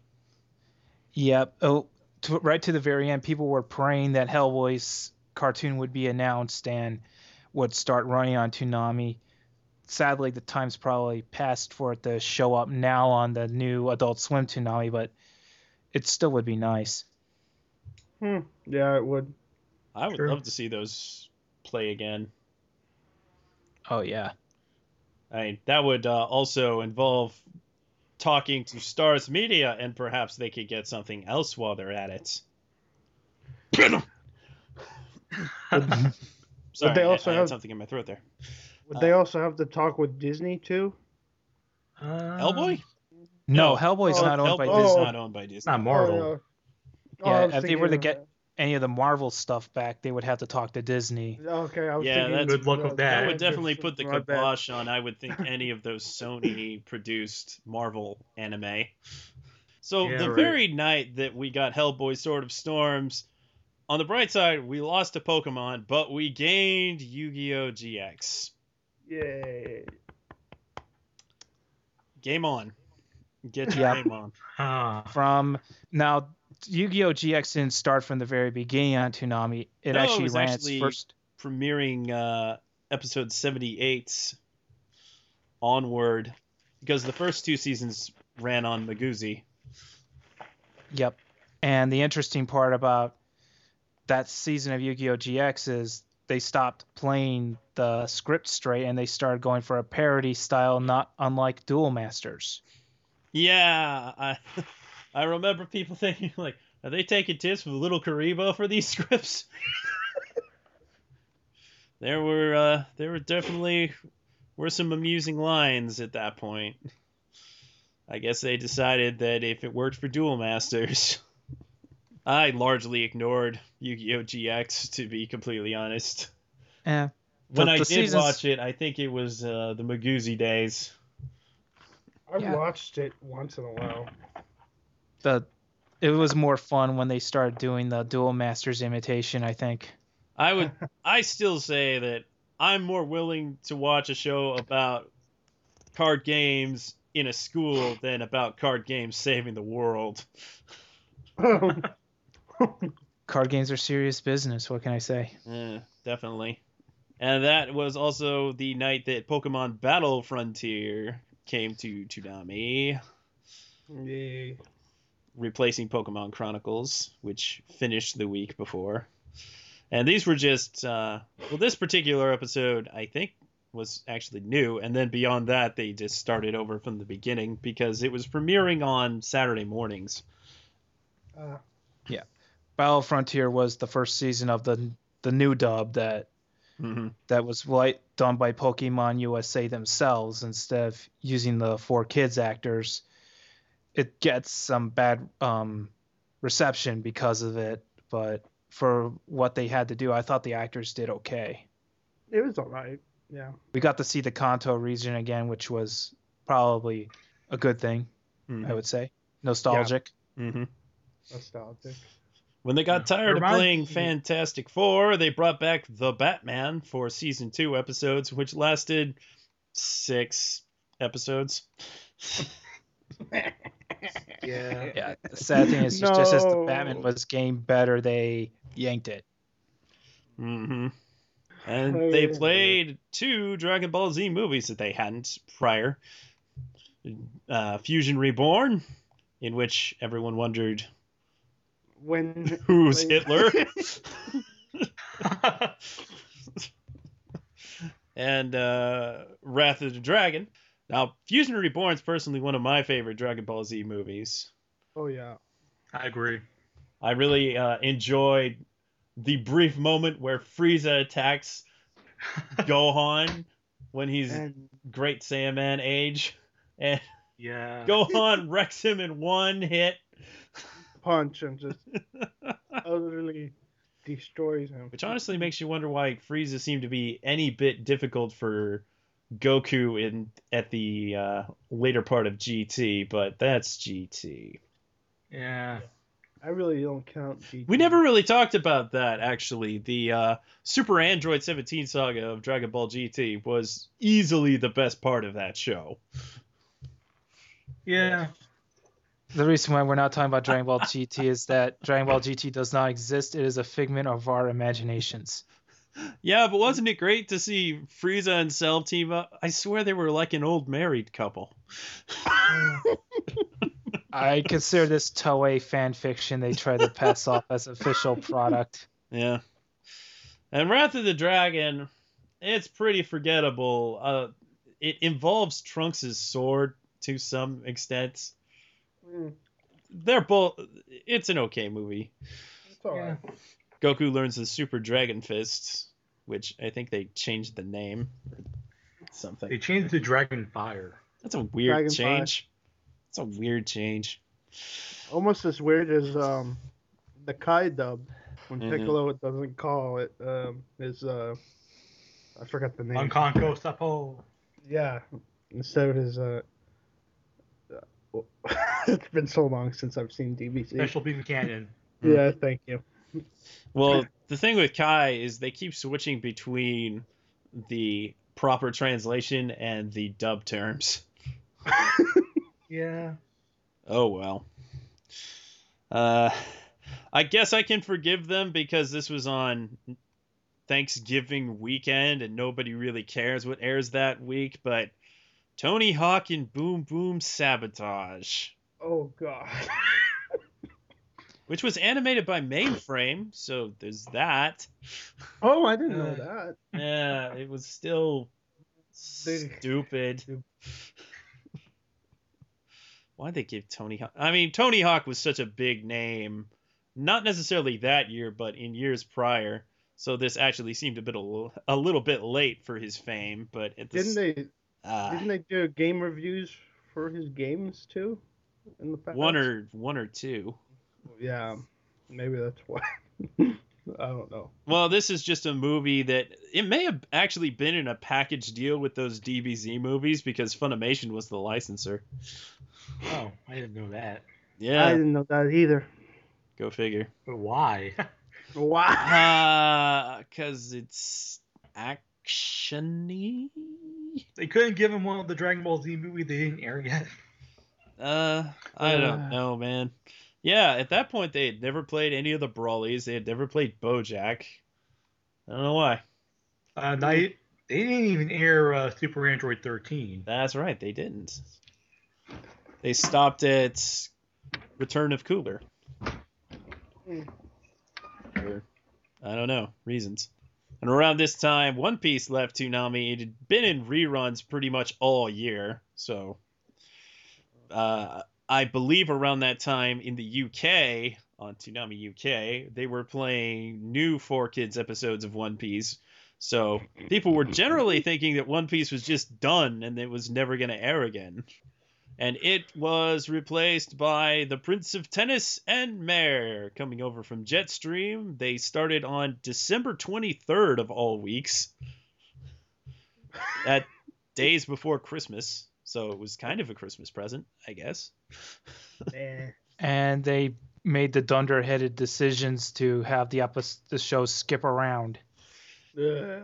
Yep. Oh, to, right to the very end, people were praying that Hellboy's cartoon would be announced and would start running on Toonami. Sadly, the time's probably passed for it to show up now on the new Adult Swim Toonami, but it still would be nice. Hmm. Yeah, it would. I would Sure. love to see those play again. Oh yeah. I mean, that would uh, also involve talking to Starz Media, and perhaps they could get something else while they're at it. (coughs) Sorry, they I- also I, had have- something in my throat there. Would Uh, they also have to talk with Disney too? Uh, Hellboy? No, No. Hellboy's Oh, not owned by Hellboy's Disney. Oh. not owned by It's Disney. not Marvel. Oh, yeah. Oh, Yeah, I if they were to thinking get- Any of the Marvel stuff back, they would have to talk to Disney. Okay, I was Yeah, thinking. that's- Good luck with that. That would definitely put the broadband. kibosh on, I would think, any of those Sony produced Marvel anime. So Yeah, the right. very night that we got Hellboy Sword of Storms, on the bright side, we lost to Pokemon, but we gained Yu-Gi-Oh! GX. Yay! Game on. Get your Yep. game on. From now, Yu-Gi-Oh! GX didn't start from the very beginning on Toonami. It No, actually was ran actually- its first. Premiering uh, episode 78 onward, because the first two seasons ran on Miguzi. Yep. And the interesting part about that season of Yu-Gi-Oh! GX is they stopped playing the script straight and they started going for a parody style, not unlike Duel Masters. Yeah, I (laughs) I remember people (laughs) thinking like, are they taking tips from Little Kuriboh for these (laughs) scripts? there were uh, there were definitely were some amusing lines at that point. I guess they decided that if it worked for Duel Masters, I largely ignored Yu-Gi-Oh! GX to be completely honest. Eh. When The- I did seasons- watch it, I think it was uh, the Miguzi days. I've Yeah. watched it once in a while. The it was more fun when they started doing the Duel Masters imitation, I think. I would (laughs) I still say that I'm more willing to watch a show about card games in a school than about card games saving the world. (laughs) Card games are serious business, what can I say? Eh, definitely. And that was also the night that Pokemon Battle Frontier came to Toonami, Yay! replacing Pokemon Chronicles, which finished the week before. And these were just uh, well, this particular episode I think was actually new, and then beyond that they just started over from the beginning because it was premiering on Saturday mornings. Uh, yeah. Battle Frontier was the first season of the the new dub that Mm-hmm. that was like done by Pokemon USA themselves instead of using the 4Kids actors. It gets some bad um, reception because of it, but for what they had to do, I thought the actors did okay. it was alright. Yeah. We got to see the Kanto region again, which was probably a good thing, I would say. Nostalgic. Mm-hmm. Nostalgic. When they got tired of playing Fantastic Four, they brought back The Batman for season two episodes, which lasted six episodes. (laughs) Yeah. Yeah. The sad thing is just, just as the Batman was getting better, they yanked it. Mm-hmm. And Oh, they yeah. played two Dragon Ball Z movies that they hadn't prior. Uh, Fusion Reborn, in which everyone wondered When (laughs) who's Wait. Hitler. (laughs) and uh, Wrath of the Dragon. Now, Fusion Reborn is personally one of my favorite Dragon Ball Z movies. Oh yeah. I agree. I really uh, enjoyed the brief moment where Frieza attacks (laughs) Gohan when he's And Great Saiyaman age, and Yeah. Gohan wrecks him in one hit. Punch and just (laughs) utterly destroys him. Which honestly makes you wonder why Frieza seemed to be any bit difficult for Goku in at the uh, later part of GT, but that's GT. Yeah. I really don't count GT. We never really talked about that actually. The uh, Super Android 17 saga of Dragon Ball GT was easily the best part of that show. Yeah. The reason why we're not talking about Dragon Ball GT is that Dragon Ball GT does not exist. It is a figment of our imaginations. Yeah, but wasn't it great to see Frieza and Cell team up? I swear they were like an old married couple. (laughs) I consider this Toei fan fiction they try to pass off as official product. Yeah. And Wrath of the Dragon, it's pretty forgettable. Uh, it involves Trunks' sword to some extent. Mm, They're both. It's an okay movie. it's alright. Goku learns the Super Dragon Fist, which I think they changed the name. or Something. They changed it to Dragon Fire. That's a weird Dragon Fire. change. That's a weird change. Almost as weird as um, the Kai dub when Mhm. Piccolo doesn't call it um, is uh, I forgot the name. Makankosappo. Yeah, instead of his uh, it's been so long since I've seen DBC. Special Beam Cannon. (laughs) Yeah, thank you. Well, the thing with Kai is they keep switching between the proper translation and the dub terms. (laughs) Yeah. Oh well. Uh, I guess I can forgive them because this was on Thanksgiving weekend and nobody really cares what airs that week. But Tony Hawk and Boom Boom Sabotage, Oh God. (laughs) which was animated by Mainframe, so there's that. Oh, I didn't know Uh, that. Yeah, it was still stupid. (laughs) Why'd they give Tony Hawk? I mean, Tony Hawk was such a big name, not necessarily that year, but in years prior. So this actually seemed a bit a little, a little bit late for his fame, but at the Didn't s- they? Ah, Didn't they do game reviews for his games too? In the past. one or one or two. Yeah, maybe that's why. (laughs) I don't know. Well, this is just a movie that it may have actually been in a package deal with those DBZ movies because Funimation was the licensor. Oh, I didn't know that. Yeah, I didn't know that either. go figure. But why? (laughs) Wow. Uh, cause it's actiony. (laughs) they couldn't give him one of the Dragon Ball Z movie they didn't air yet. Uh, I Uh. don't know, man. Yeah, at that point they had never played any of the Brolys. They had never played BoJack. I don't know why. Uh, they, they didn't even air uh, Super Android 13. That's right, they didn't. They stopped at Return of Cooler. For, I don't know, reasons. And around this time, One Piece left Toonami. It had been in reruns pretty much all year. So, uh, I believe around that time in the UK, on Toonami UK, they were playing new 4Kids episodes of One Piece. So, people were generally thinking that One Piece was just done and it was never going to air again. And it was replaced by The Prince of Tennis and MÄR coming over from Jetstream. They started on December 23rd of all weeks, (laughs) at days before Christmas. So it was kind of a Christmas present, I guess. And they made the dunderheaded decisions to have the epi- the show skip around.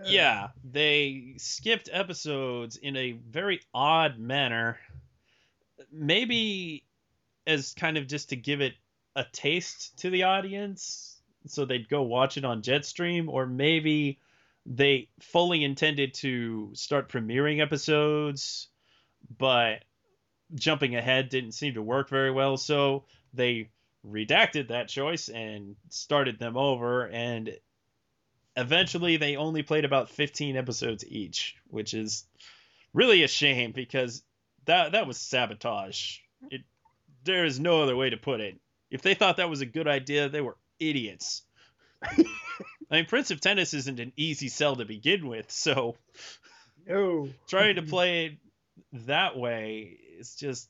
Yeah, they skipped episodes in a very odd manner. Maybe as kind of just to give it a taste to the audience so they'd go watch it on Jetstream or maybe they fully intended to start premiering episodes but jumping ahead didn't seem to work very well so they redacted that choice and started them over and eventually they only played about 15 episodes each, which is really a shame because that that was sabotage. It there is no other way to put it. If they thought that was a good idea, they were idiots. (laughs) I mean, Prince of Tennis isn't an easy sell to begin with, so No. (laughs) trying to play it that way is just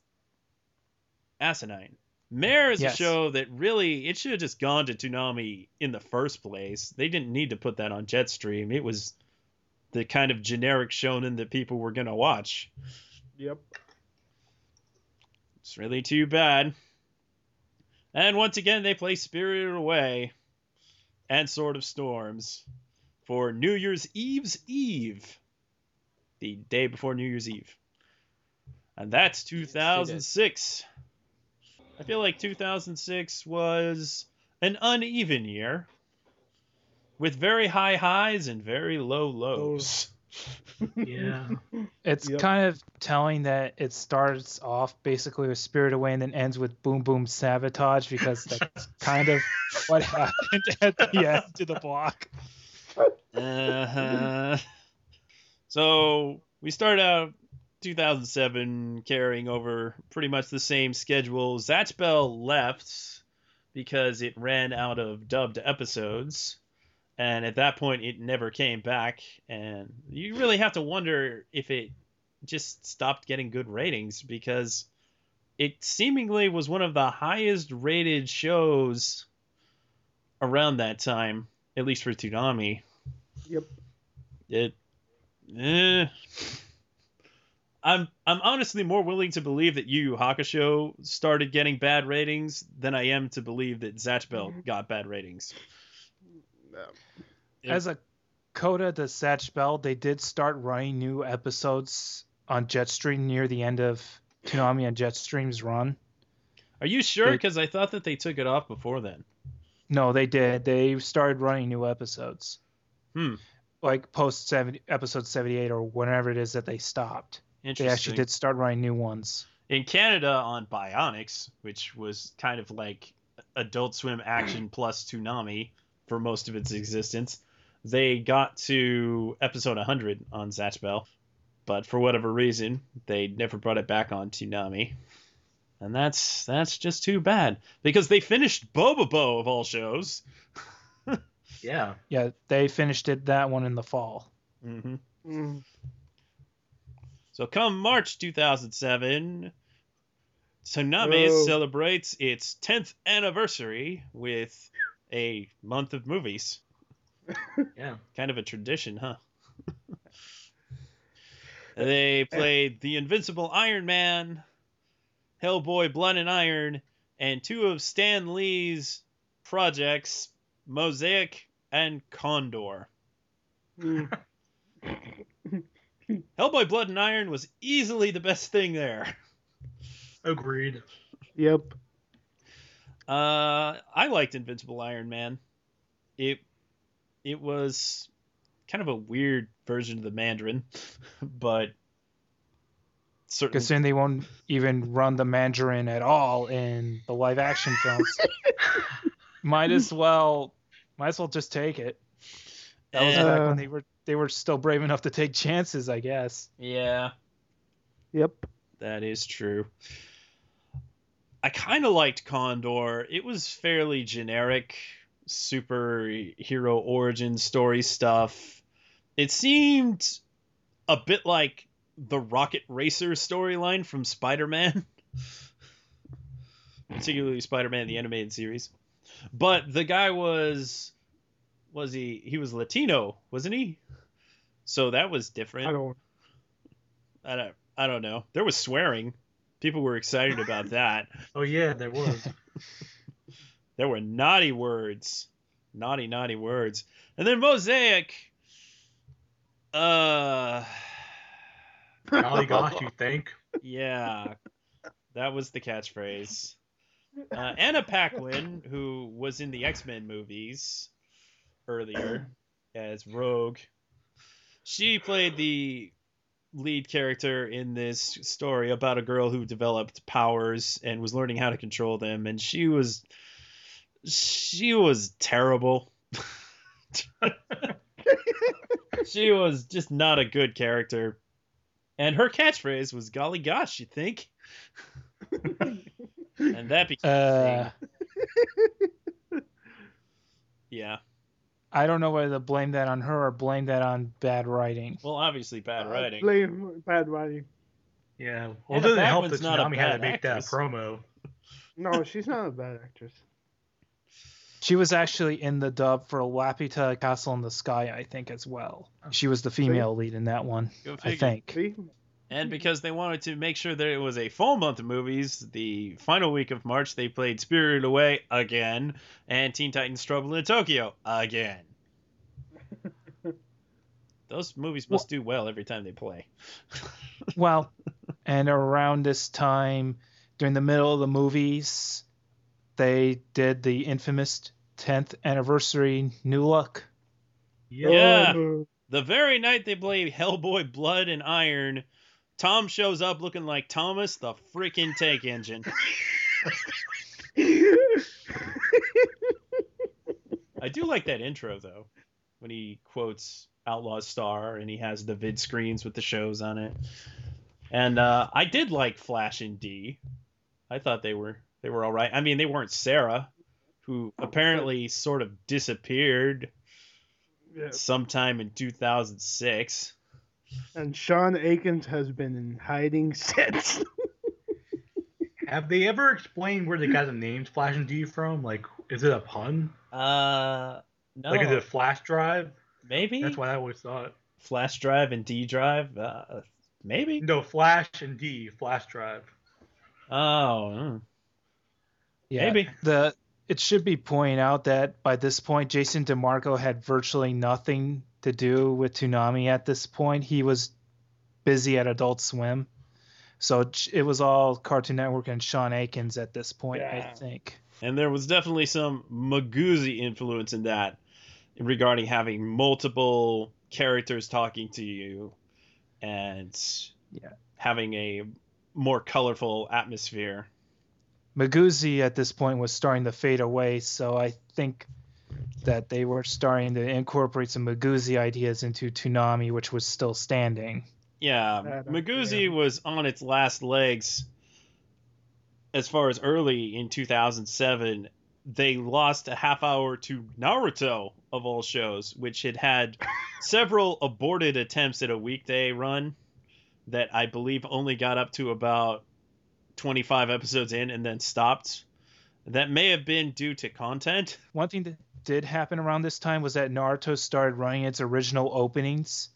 asinine. MÄR is Yes. a show that really it should have just gone to Toonami in the first place. They didn't need to put that on Jetstream. It was the kind of generic shonen that people were gonna watch. Yep. It's really too bad. And once again, they play Spirited Away and Sword of Storms for New Year's Eve's Eve, the day before New Year's Eve. And that's 2006. I feel like 2006 was an uneven year with very high highs and very low lows. Yeah. (laughs) It's Yep. kind of telling that it starts off basically with Spirit Away and then ends with Boom Boom Sabotage because that's (laughs) kind of what happened at the end of the block. Uh-huh. So we start out 2007 carrying over pretty much the same schedule. Zatch Bell left because it ran out of dubbed episodes. And at that point, it never came back. And you really have to wonder if it just stopped getting good ratings because it seemingly was one of the highest rated shows around that time, at least for Toonami. Yep. It, eh. I'm I'm honestly more willing to believe that Yu Yu Hakusho started getting bad ratings than I am to believe that Zatch Bell got bad ratings. It- As a coda to Zatch Bell, they did start running new episodes on Jetstream near the end of Toonami and Jetstream's run. Are you sure? Because I thought that they took it off before then. No, they did. They started running new episodes. Hmm. Like post 70, episode 78 or whenever it is that they stopped. They actually did start running new ones. in Canada on Bionix, which was kind of like Adult Swim action plus Toonami for most of its existence. They got to episode 100 on Zatch Bell, but for whatever reason, they never brought it back on Toonami. And that's that's just too bad because they finished Bobobo of all shows. (laughs) Yeah. Yeah, they finished it that one in the fall. hmm Mm. So come March 2007, Toonami Whoa. celebrates its 10th anniversary with a month of movies. (laughs) Yeah. Kind of a tradition, huh? (laughs) they played The Invincible Iron Man, Hellboy Blood and Iron, and two of Stan Lee's projects, Mosaic and Condor. Mm. (laughs) Hellboy Blood and Iron was easily the best thing there. Agreed. Yep. Uh, I liked Invincible Iron Man. It it was kind of a weird version of the Mandarin, (laughs) but certainly Considering they won't even run the Mandarin at all in the live action films. (laughs) might as well might as well just take it. That was Eh, back Uh, when they were they were still brave enough to take chances, I guess. yeah, Yep. that is true. I kind of liked Condor. It was fairly generic superhero origin story stuff. It seemed a bit like the Rocket Racer storyline from Spider-Man. (laughs) Particularly Spider-Man the animated series. But the guy was was he he was Latino, wasn't he? So that was different. I don't. I don't I don't know. There was swearing. People were excited about (laughs) that. Oh yeah, there was. (laughs) There were naughty words. Naughty, naughty words. And then Mosaic. Uh Golly gosh, (laughs) you think? yeah. That was the catchphrase. Uh, Anna Paquin, who was in the X-Men movies earlier as Rogue, she played the lead character in this story about a girl who developed powers and was learning how to control them and she was she was terrible. (laughs) She was just not a good character. And her catchphrase was golly gosh you think? (laughs) And that became Uh, yeah I don't know whether to blame that on her or blame that on bad writing. well obviously bad Uh, writing Blame bad writing. Yeah. Well, it doesn't help that Paquin's not a Toonami had to bad make that promo. No, (laughs) she's not a bad actress. She was actually in the dub for Laputa Castle in the Sky, I think, as well. She was the female lead in that one, I think. See? And because they wanted to make sure that it was a full month of movies, the final week of March they played Spirited Away again and Teen Titans Trouble in Tokyo again. (laughs) Those movies must do well every time they play. (laughs) Well, and around this time, during the middle of the movies, they did the infamous 10th anniversary New Look. Yeah. Oh, The very night they played Hellboy Blood and Iron, Tom shows up looking like Thomas the freaking Tank Engine. (laughs) I do like that intro though, when he quotes Outlaw Star and he has the vid screens with the shows on it. And uh, I did like Flash and D. I thought they were they were all right. I mean, they weren't Sarah, who apparently sort of disappeared Yeah. sometime in 2006. And Sean Akins has been in hiding (laughs) since. Have they ever explained where they got the names Flash and D from? Like, is it a pun? Uh, no, Like, is it a flash drive? maybe That's what I always thought. flash drive and D drive. Uh, maybe. No, flash and D, flash drive. Oh, mm. Yeah, Maybe. the it should be pointed out that by this point Jason DeMarco had virtually nothing to do with Toonami at this point. He was busy at Adult Swim. So it- it was all Cartoon Network and Sean Akins at this point, I think. and there was definitely some Miguzi influence in that, regarding having multiple characters talking to you, and Yeah. having a more colorful atmosphere. Miguzi at this point was starting to fade away, so I think that they were starting to incorporate some Miguzi ideas into Toonami, which was still standing. Yeah, That, uh, yeah. was on its last legs as far as early in 2007. They lost a half hour to Naruto, of all shows, which had had (laughs) several aborted attempts at a weekday run that I believe only got up to about 25 episodes in and then stopped. That may have been due to content. One thing that did happen around this time was that Naruto started running its original openings,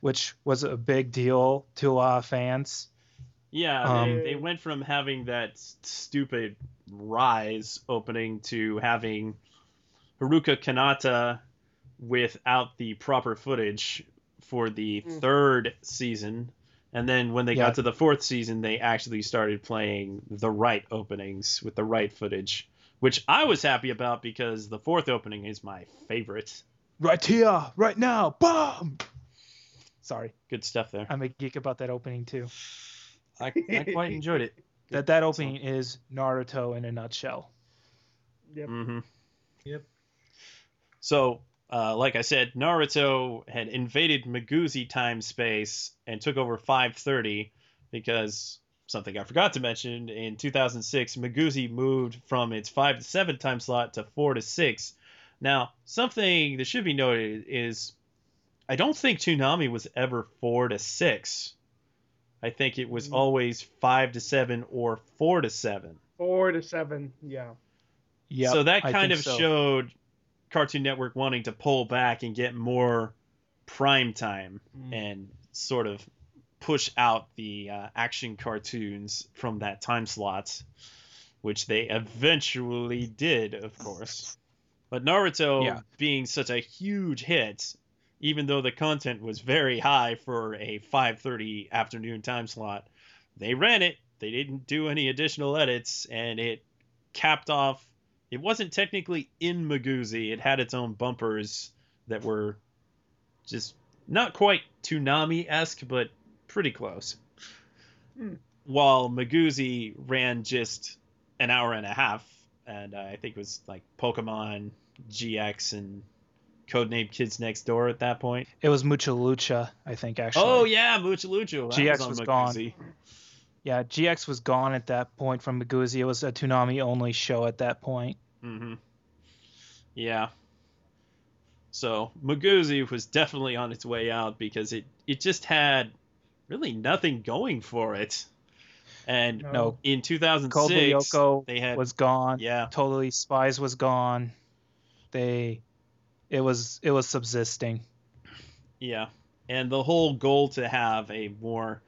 which was a big deal to a lot of fans. Yeah, Um, they, they went from having that stupid Rise opening to having Haruka Kanata without the proper footage for the Mm. third season. And then when they Yeah. got to the fourth season, they actually started playing the right openings with the right footage, which I was happy about because the fourth opening is my favorite. Right here, right now, bomb! Sorry, Good stuff there. I'm a geek about that opening too. I, I quite enjoyed it. (laughs) That that opening is Naruto in a nutshell. Yep. Mm-hmm. Yep. So, uh, like I said, Naruto had invaded Miguzi time space and took over 530 because something I forgot to mention in 2006, Miguzi moved from its 5 to 7 time slot to 4 to 6. Now, something that should be noted is I don't think Toonami was ever 4 to 6. I think it was Mm. always 5 to 7 or 4 to 7. Four to seven. Yeah. Yeah. so that kind of showed Cartoon Network wanting to pull back and get more prime time Mm. and sort of push out the uh, action cartoons from that time slot, which they eventually did, of course. But Naruto Yeah. being such a huge hit, even though the content was very high for a 5:30 afternoon time slot, they ran it. They didn't do any additional edits, and it capped off. It wasn't technically in Miguzi. It had its own bumpers that were just not quite Toonami esque, but pretty close. Hmm. While Miguzi ran just an hour and a half, and uh, I think it was like Pokemon GX and Codename Kids Next Door at that point. It was Mucha Lucha, I think actually. Oh yeah, Mucha Lucha. That GX on was gone. Yeah, GX was gone at that point from Miguzi. It was a Toonami only show at that point. Mm-hmm. Yeah. So Miguzi was definitely on its way out because it it just had really nothing going for it. And No. No, in 2006, Code they had was gone. yeah, Totally Spies was gone. They it was it was subsisting. yeah, and the whole goal to have a more,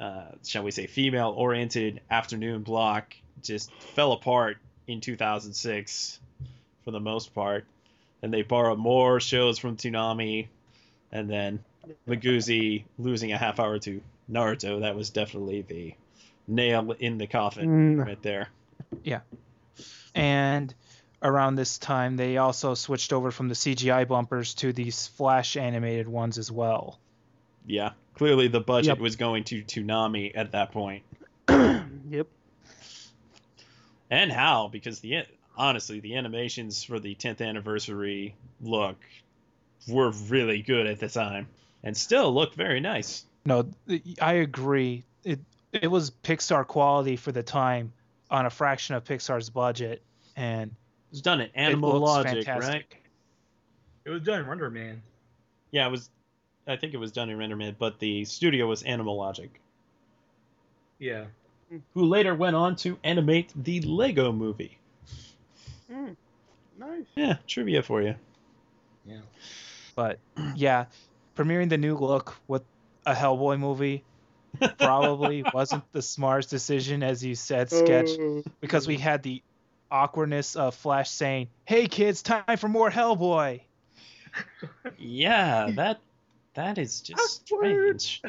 uh, shall we say, female-oriented afternoon block just fell apart in 2006 for the most part, and they borrowed more shows from Toonami, and then Miguzi losing a half hour to Naruto. That was definitely the nail in the coffin Mm. right there. Yeah. And around this time they also switched over from the CGI bumpers to these flash animated ones as well. Yeah, clearly the budget Yep. was going to Toonami at that point. (coughs) Yep. And how? Because the honestly, the animations for the 10th anniversary look were really good at the time, and still look very nice. No, I agree. It it was Pixar quality for the time on a fraction of Pixar's budget, and It was done at it Animal looks Logic, fantastic. right? It was done in RenderMan. Yeah, it was. I think it was done in RenderMan, but the studio was Animal Logic, Yeah. who later went on to animate the Lego Movie. Mm, nice. Yeah, trivia for you. Yeah. But yeah, premiering the new look with a Hellboy movie probably (laughs) wasn't the smartest decision, as you said, oh. sketch, Oh, because we had the awkwardness of Flash saying, "Hey kids, time for more Hellboy." Yeah, (laughs) that that is just Awkward. strange.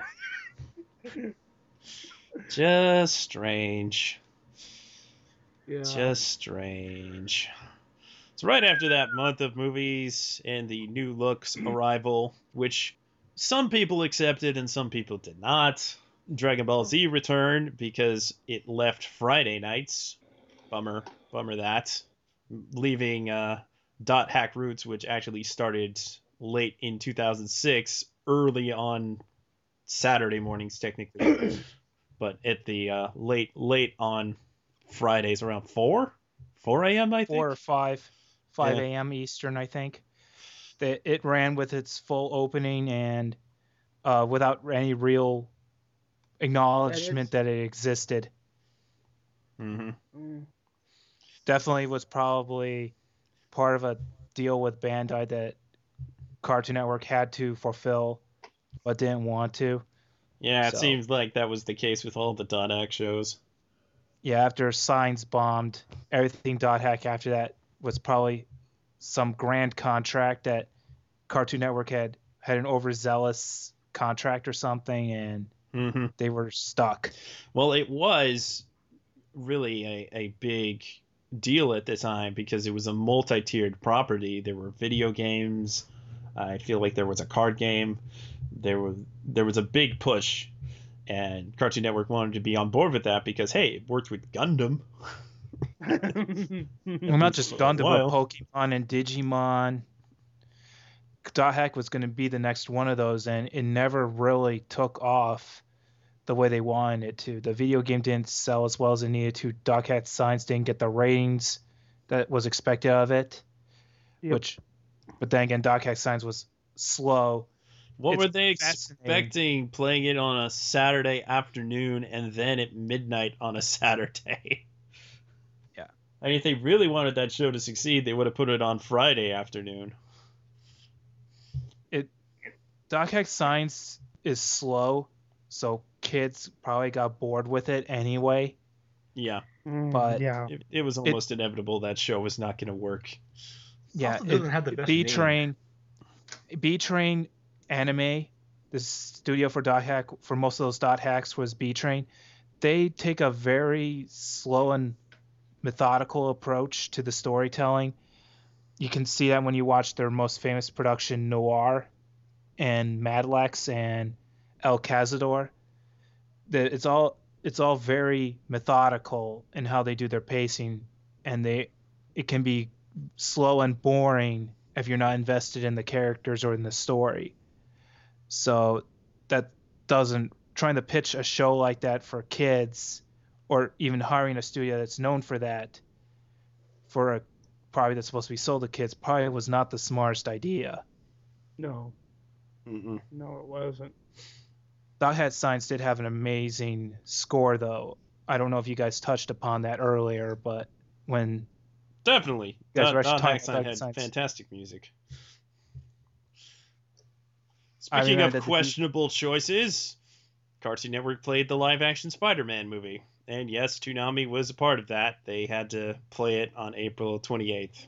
just strange. yeah. Just strange. So right after that month of movies and the new looks (clears throat) arrival, which some people accepted and some people did not. Dragon Ball Z returned because it left Friday nights. Bummer, bummer that. Leaving uh, Dot Hack Roots, which actually started late in 2006, early on Saturday mornings technically, (clears throat) but at the uh, late late on Fridays around four, 4 a.m. I think. Four or five, five Yeah. a.m. Eastern, I think. That it ran with its full opening and uh, without any real acknowledgement that it existed. hmm Mm, definitely was probably part of a deal with Bandai that Cartoon Network had to fulfill but didn't want to. Yeah, it So- seems like that was the case with all the Dot Hack shows. Yeah, after Signs bombed, everything Dot Hack after that was probably some grand contract that Cartoon Network had had an overzealous contract or something and hmm they were stuck. Well, it was really a, a big deal at the time because it was a multi-tiered property. There were video games. I feel like there was a card game. There was there was a big push, and Cartoon Network wanted to be on board with that because hey, it worked with Gundam. (laughs) (laughs) Well, not just For a Gundam, but Pokemon and Digimon. Dot Hack was going to be the next one of those, and it never really took off the way they wanted it to. The video game didn't sell as well as it needed to. Dot Hack Signs didn't get the ratings that was expected of it, Yep. which, but then again, Dot Hack Signs was slow. What It's were they expecting playing it on a Saturday afternoon and then at midnight on a (laughs) Saturday? Yeah. I mean, if they really wanted that show to succeed, they would have put it on Friday afternoon. It, Dot Hack Signs is slow, so kids probably got bored with it anyway. Yeah, Mm, But- yeah. it, it was almost inevitable that show was not going to work. Yeah, Also doesn't have the best B name. Train, Bee Train Anime, the studio for dot hack for most of those dot hacks was Bee Train. They take a very slow and methodical approach to the storytelling. You can see that when you watch their most famous production, Noir, and Madlax and El Cazador. That it's all it's all very methodical in how they do their pacing, and they it can be slow and boring if you're not invested in the characters or in the story. So that doesn't trying to pitch a show like that for kids or even hiring a studio that's known for that for a probably that's supposed to be sold to kids probably was not the smartest idea. No, Mm-mm. no, it wasn't. Dot Hack Signs did have an amazing score though. I don't know if you guys touched upon that earlier, but when Definitely. Guys, Dot, Rush Dot Time- Hack Sign Dot had Signs. fantastic music. Speaking of that the- questionable choices, Cartoon Network played the live-action Spider-Man movie, and yes, Toonami was a part of that. They had to play it on April 28th.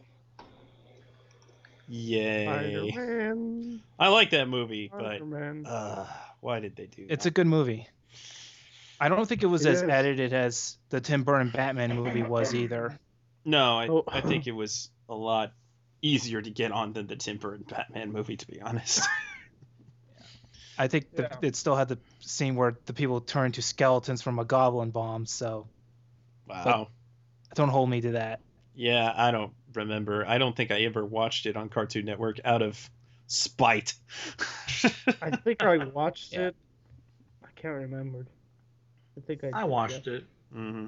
Yay! Spider-Man. I like that movie, but Spider-Man. uh, why did they do it's that? a good movie. I don't think it was It as is. edited as the Tim Burton Batman movie was either. No, I, Oh. I think it was a lot easier to get on than the Tim Burton Batman movie, to be honest. (laughs) I think the, Yeah. it still had the scene where the people turned to skeletons from a goblin bomb. So wow. don't hold me to that. Yeah, I don't remember. I don't think I ever watched it on Cartoon Network out of spite. (laughs) I think I (laughs) watched Yeah. it. I can't remember. I think I. I watched it. hmm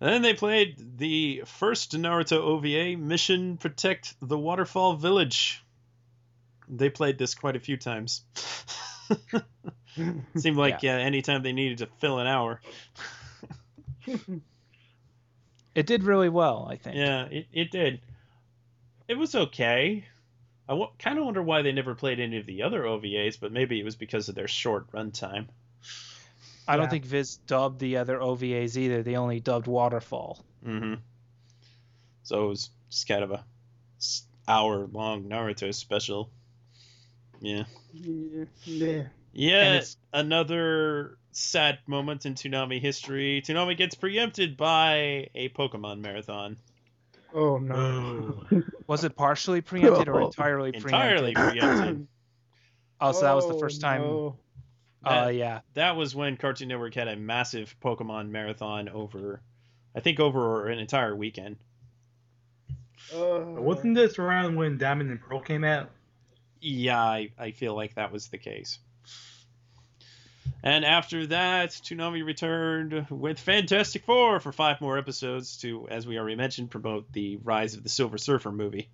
And then they played the first Naruto OVA, Mission Protect the Waterfall Village. They played this quite a few times. (laughs) Seemed like yeah. anytime they needed to fill an hour. (laughs) It did really well, I think. Yeah, it, it did. It was okay. I w- kind of wonder why they never played any of the other OVAs, but maybe it was because of their short runtime. I don't Yeah. think Viz dubbed the other OVAs either. They only dubbed Waterfall. Mm-hmm. So it was just kind of a s- hour long Naruto special. Yeah. yeah. yeah. Yeah, another sad moment in Toonami history. Toonami gets preempted by a Pokemon marathon. Oh no. Oh. (sighs) Was it partially preempted or Oh. (laughs) entirely preempted? Entirely preempted. (clears throat) Oh, so that was the Oh, first time. no. Uh, yeah. that was when Cartoon Network had a massive Pokemon marathon over, I think, over an entire weekend. Uh, Wasn't this around when Diamond and Pearl came out? Yeah, I, I feel like that was the case. And after that, Toonami returned with Fantastic Four for five more episodes to, as we already mentioned, promote the Rise of the Silver Surfer movie.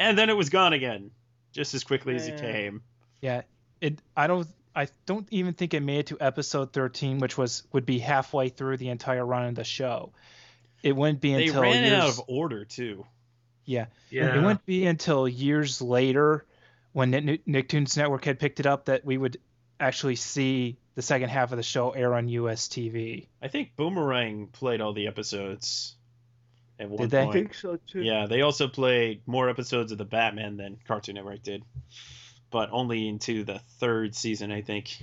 And then it was gone again, just as quickly as it came. Yeah. It. I don't. I don't even think it made it to episode 13, which was would be halfway through the entire run of the show. It wouldn't be They until ran years, out of order too. Yeah. Yeah. It wouldn't be until years later, when Nicktoons Network had picked it up, that we would actually see the second half of the show air on US TV. I think Boomerang played all the episodes at one Did they? I think so too. Yeah, they also played more episodes of the Batman than Cartoon Network did, but only into the third season, I think.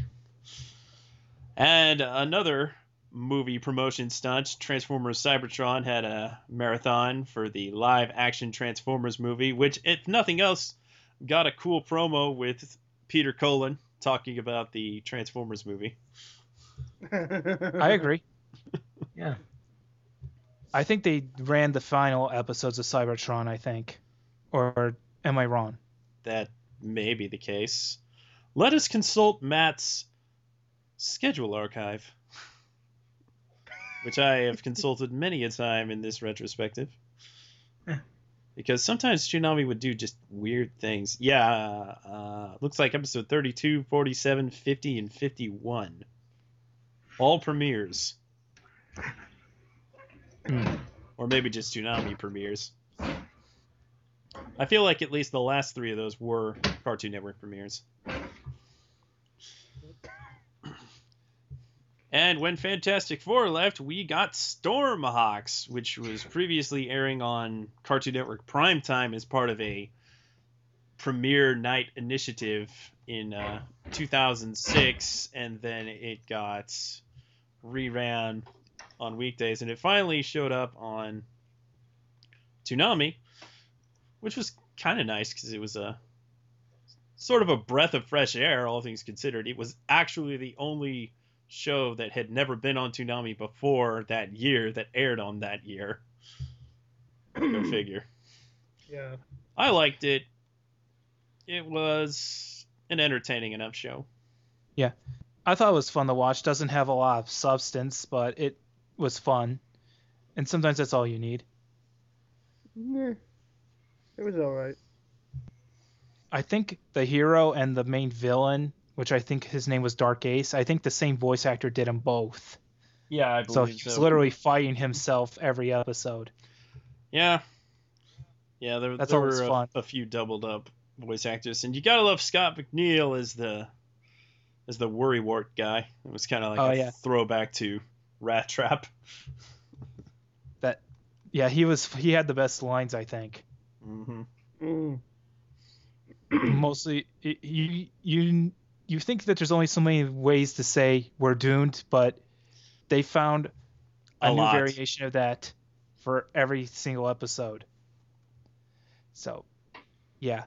And another movie promotion stunt, Transformers Cybertron had a marathon for the live action Transformers movie, which, if nothing else, got a cool promo with Peter Cullen talking about the Transformers movie. I (laughs) agree. Yeah. I think they ran the final episodes of Cybertron. I think, or am I wrong? That may be the case. Let us consult Matt's schedule archive, which I have consulted many a time in this retrospective. Because sometimes Toonami would do just weird things. Yeah, uh, looks like episode 32, 47, 50, and 51. All premieres. or maybe just Toonami premieres. I feel like at least the last three of those were Cartoon Network premieres. And when Fantastic Four left, we got Stormhawks, which was previously airing on Cartoon Network Primetime as part of a premiere night initiative in uh, 2006, and then it got reran on weekdays, and it finally showed up on Toonami, which was kind of nice because it was a sort of a breath of fresh air, all things considered. It was actually the only show that had never been on Toonami before that year that aired on that year. Go (clears throat) figure. yeah. I liked it. It was an entertaining enough show. Yeah. I thought it was fun to watch. Doesn't have a lot of substance, but it was fun. And sometimes that's all you need. Yeah. It was all right. I think the hero and the main villain, which I think his name was Dark Ace, I think the same voice actor did them both. Yeah, I believe So So he's literally fighting himself every episode. Yeah. Yeah, there, That's there always were a, fun. a few doubled up voice actors, and you gotta love Scott McNeil as the as the worrywart guy. It was kind of like Oh, a yeah. throwback to Rat Trap. That, yeah, he was he had the best lines, I think. hmm Mm. Mostly you you you think that there's only so many ways to say we're doomed, but they found a, A new lot. variation of that for every single episode. So, yeah,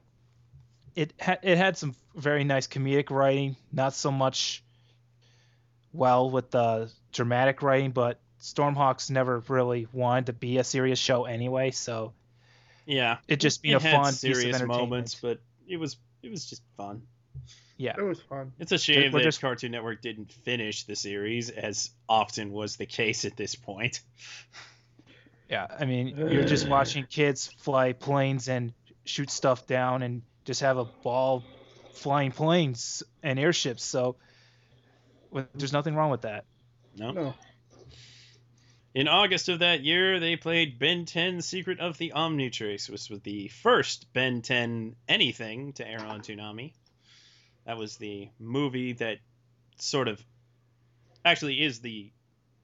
it ha- it had some very nice comedic writing, not so much well with the dramatic writing, but Stormhawks never really wanted to be a serious show anyway, so Yeah. it just being it a had fun piece of moments, but it was it was just fun. Yeah, It was fun. It's a shame we're that just- Cartoon Network didn't finish the series, as often was the case at this point. (laughs) Yeah, I mean, uh, you're just watching kids fly planes and shoot stuff down and just have a ball flying planes and airships. So well, there's nothing wrong with that. No. No. In August of that year, they played Ben 10 Secret of the Omnitrix, which was the first Ben 10 anything to air on Toonami. That was the movie that sort of actually is the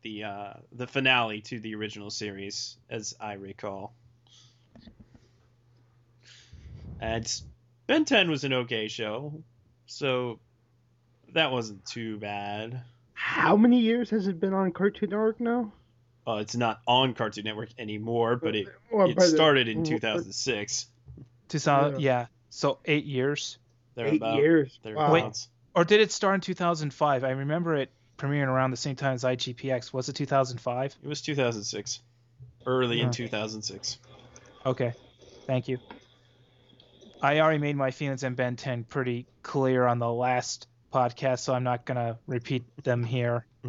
the uh, the finale to the original series, as I recall. And Ben 10 was an okay show, so that wasn't too bad. How many years has it been on Cartoon Network now? Uh, it's not on Cartoon Network anymore, but it, Well, it by the- started in well, 2006. 2000, Yeah. yeah. So eight years, Eight Thereabout- years. Wow. thereabouts. or did it start in 2005? I remember it premiering around the same time as IGPX. Was it 2005? It was 2006. Early in Yeah. 2006. Okay, thank you. I already made my feelings on Ben 10 pretty clear on the last podcast, so I'm not gonna repeat them here. (laughs)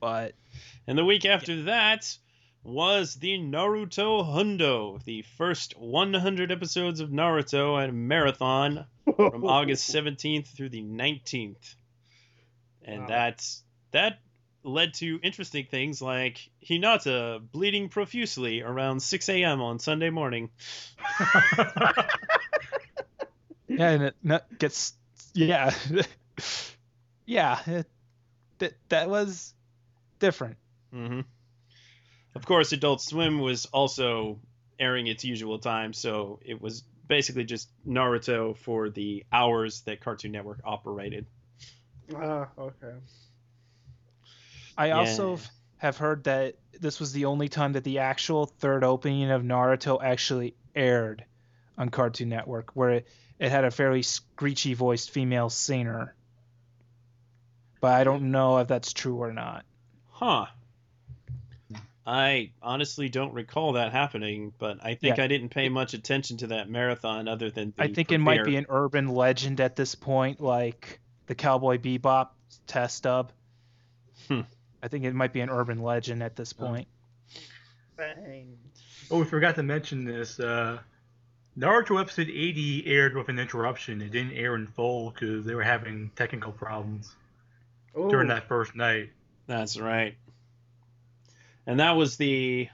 but And the week after that was the Naruto Hundo, the first 100 episodes of Naruto at a marathon from (laughs) August 17th through the 19th. And Wow. that's that led to interesting things like Hinata bleeding profusely around 6 a.m. on Sunday morning. (laughs) yeah, and it gets yeah, (laughs) yeah. It, that that was different. hmm Of course, Adult Swim was also airing its usual time, so it was basically just Naruto for the hours that Cartoon Network operated. Ah, okay. I Yeah. also f- have heard that this was the only time that the actual third opening of Naruto actually aired on Cartoon Network, where it, it had a fairly screechy voiced female singer. But I don't know if that's true or not. Huh. I honestly don't recall that happening, but I think Yeah. I didn't pay much attention to that marathon other than the I think it might be an urban legend at this point, like the Cowboy Bebop test dub. Hmm. I think it might be an urban legend at this point. Oh, we forgot to mention this. Uh, Naruto episode 80 aired with an interruption. It didn't air in full because they were having technical problems Oh, during that first night. That's right. And that was the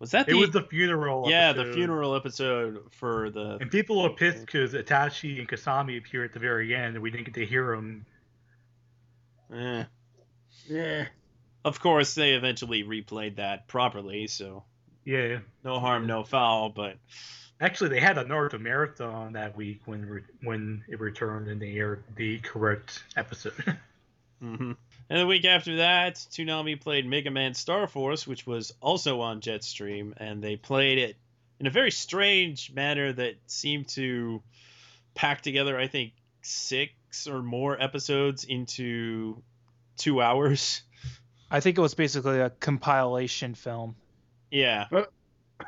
was that It the was the funeral. yeah the funeral episode for the And people were pissed because Itachi and Kisame appear at the very end, and we didn't get to hear them. eh. Yeah. Of course, they eventually replayed that properly, so Yeah. no harm, no foul. But Actually, they had a Naruto marathon that week when re- when it returned and they aired the correct episode. (laughs) hmm and the week after that, Toonami played Mega Man Star Force, which was also on Jetstream, and they played it in a very strange manner that seemed to pack together, I think, six or more episodes into two hours. I think it was basically a compilation film. Yeah.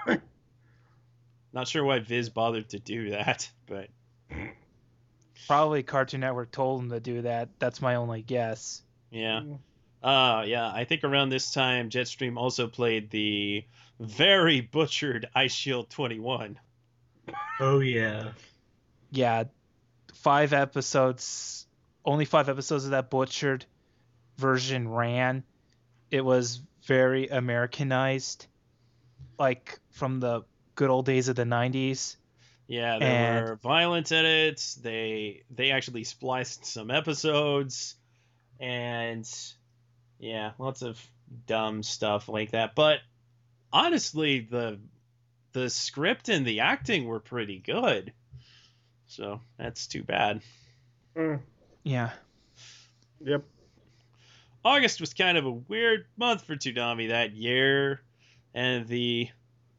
(coughs) Not sure why Viz bothered to do that, but (laughs) Probably Cartoon Network told them to do that. That's my only guess. Yeah. Uh yeah, I think around this time Jetstream also played the very butchered Eyeshield 21. oh yeah. Yeah, five episodes, only five episodes of that butchered version ran. It was very Americanized, like from the good old days of the 90s. Yeah, there And- were violent edits. They they actually spliced some episodes, and yeah, lots of dumb stuff like that. But honestly, the the script and the acting were pretty good. So that's too bad. Mm, Yeah. yep. August was kind of a weird month for Toonami that year, and the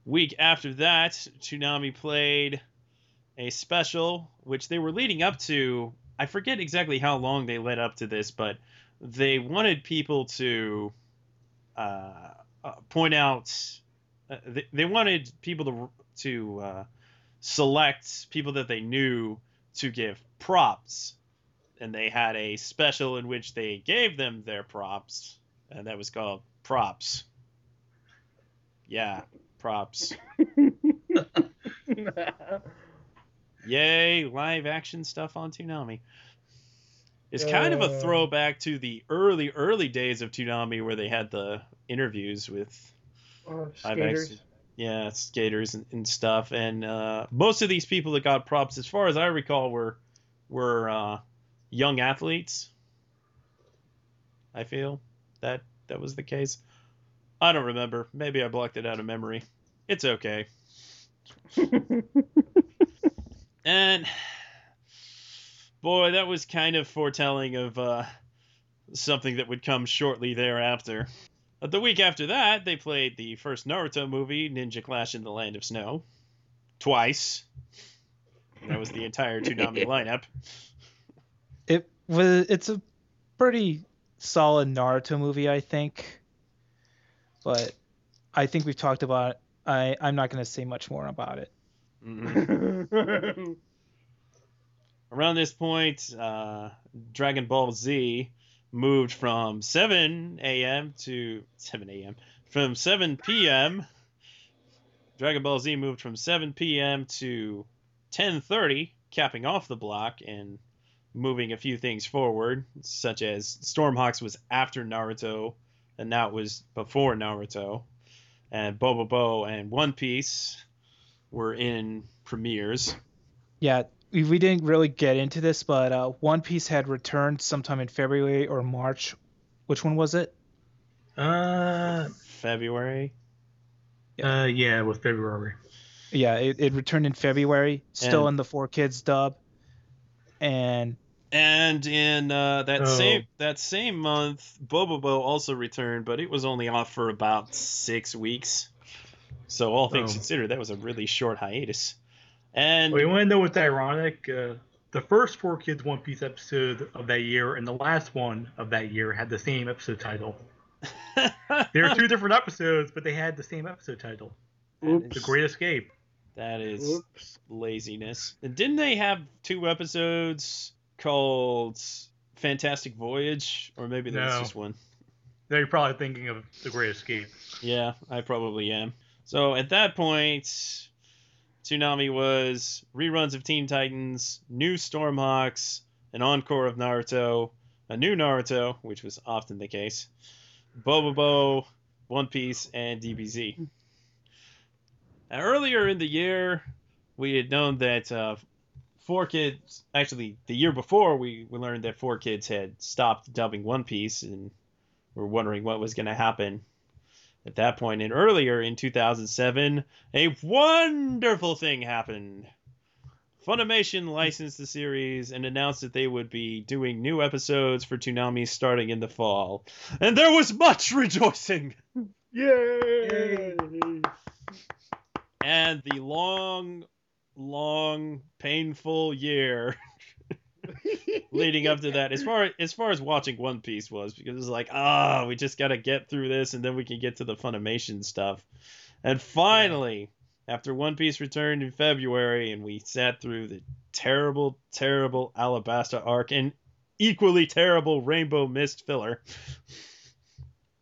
week after that, Toonami played a special which they were leading up to. I forget exactly how long they led up to this, but they wanted people to uh, uh, point out. Uh, they, they wanted people to to uh, select people that they knew to give props, and they had a special in which they gave them their props, and that was called props. Yeah, props. (laughs) Yay, live action stuff on Toonami. It's kind of a Uh. throwback to the early, early days of Toonami where they had the interviews with I've skaters. actually- yeah, skaters and, and stuff. And uh, most of these people that got props, as far as I recall, were were uh, young athletes. I feel that that was the case. I don't remember. Maybe I blocked it out of memory. It's okay. (laughs) And boy, that was kind of foretelling of uh, something that would come shortly thereafter. But the week after that, they played the first Naruto movie, Ninja Clash in the Land of Snow, twice. And that was the entire Toonami (laughs) lineup. It was. It's a pretty solid Naruto movie, I think. But I think we've talked about. It. I I'm not going to say much more about it. Mhm. (laughs) Around this point, uh, Dragon Ball Z moved from 7 a.m. to 7 a.m. From 7 p.m. Dragon Ball Z moved from 7 p.m. to 10:30, capping off the block and moving a few things forward, such as Stormhawks was after Naruto, and now it was before Naruto, and Bobobo and One Piece were in premieres. Yeah, we, we didn't really get into this, but uh, One Piece had returned sometime in February or March. Which one was it? Uh, February. uh, yeah, with February. Yeah, it, it returned in February, still And- in the 4Kids dub. And And in uh, that Oh. same that same month, Bobobo also returned, but it was only off for about six weeks. So all things Oh. considered, that was a really short hiatus. And Well, you want to know what's ironic? Uh, the first 4Kids One Piece episode of that year and the last one of that year had the same episode title. (laughs) there were two different episodes, but they had the same episode title. Oops. The Great Escape. that is Oops. laziness. And didn't they have two episodes called Fantastic Voyage, or maybe there was No. just one? Now you're probably thinking of The Great Escape. Yeah, I probably am. So at that point, Toonami was reruns of Teen Titans, new Stormhawks, an encore of Naruto, a new Naruto, which was often the case, Bobobo, One Piece, and DBZ. Now, earlier in the year, we had known that uh, 4Kids, actually, the year before, we, we learned that 4Kids had stopped dubbing One Piece, and we're wondering what was going to happen at that point. And earlier in 2007, a wonderful thing happened. Funimation licensed the series and announced that they would be doing new episodes for Toonami starting in the fall. And there was much (laughs) rejoicing! Yay! And the long, long, painful year (laughs) (laughs) leading up to that, as far as far as watching One Piece was, because it was like, ah, we just gotta get through this, and then we can get to the Funimation stuff. And finally, after One Piece returned in February, and we sat through the terrible, terrible Alabasta arc and equally terrible Rainbow Mist filler.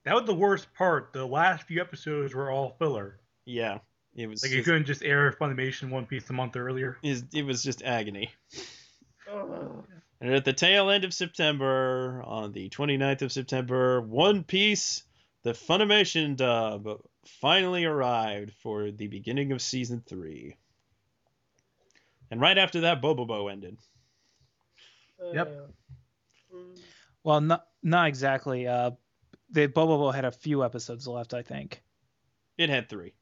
That was the worst part. The last few episodes were all filler. Yeah, it was Like you just, couldn't just air Funimation One Piece a month earlier. it was just agony. Ugh. And at the tail end of September, on the 29th of September, One Piece, the Funimation dub, finally arrived for the beginning of season three. And right after that, Bobobo ended. Yep. well, not not exactly. Uh, the Bobobo had a few episodes left, I think. It had three.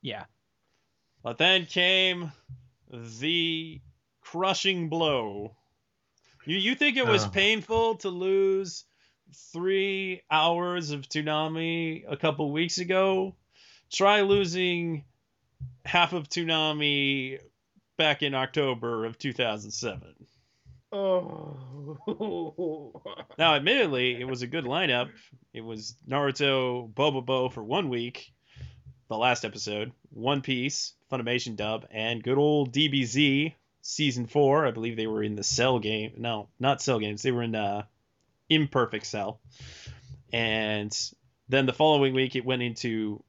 Yeah. But then came the crushing blow. You you think it was Oh. painful to lose three hours of Toonami a couple weeks ago. Try losing half of Toonami back in October of 2007. Oh. Now, admittedly, it was a good lineup. It was Naruto, Bobobo for one week, the last episode, One Piece, Funimation dub, and good old DBZ season four. I believe they were in the Cell game. No, not Cell games. They were in uh, Imperfect Cell. And then the following week, it went into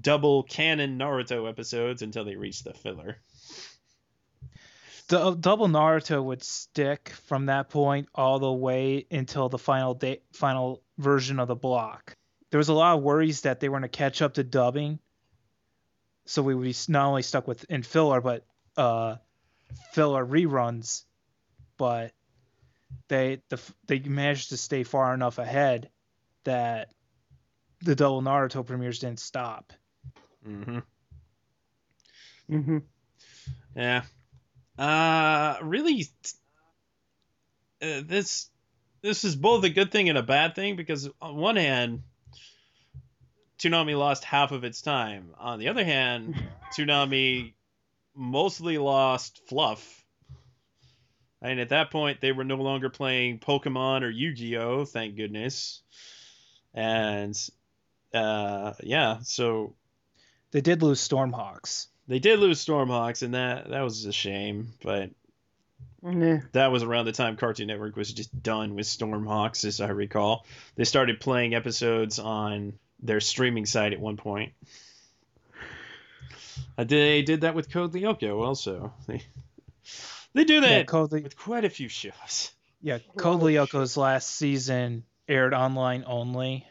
double canon Naruto episodes until they reached the filler. The double Naruto would stick from that point all the way until the final day, final version of the block. There was a lot of worries that they were going to catch up to dubbing, so we would be not only stuck with in filler but uh, filler reruns. But they the they managed to stay far enough ahead that the double Naruto premieres didn't stop. Mm-hmm. hmm Yeah. Uh, really, uh, this this is both a good thing and a bad thing because on one hand, Toonami lost half of its time. On the other hand, (laughs) Toonami mostly lost fluff. And at that point, they were no longer playing Pokemon or Yu-Gi-Oh. Thank goodness. And uh, yeah, so They did lose Stormhawks. they did lose Stormhawks, and that that was a shame. But Yeah. that was around the time Cartoon Network was just done with Stormhawks, as I recall. They started playing episodes on their streaming site at one point. They did that with Code Lyoko also. They, they do Yeah, that Code, Ly- with quite a few shows. yeah, Code Oh, Lyoko's last season aired online only.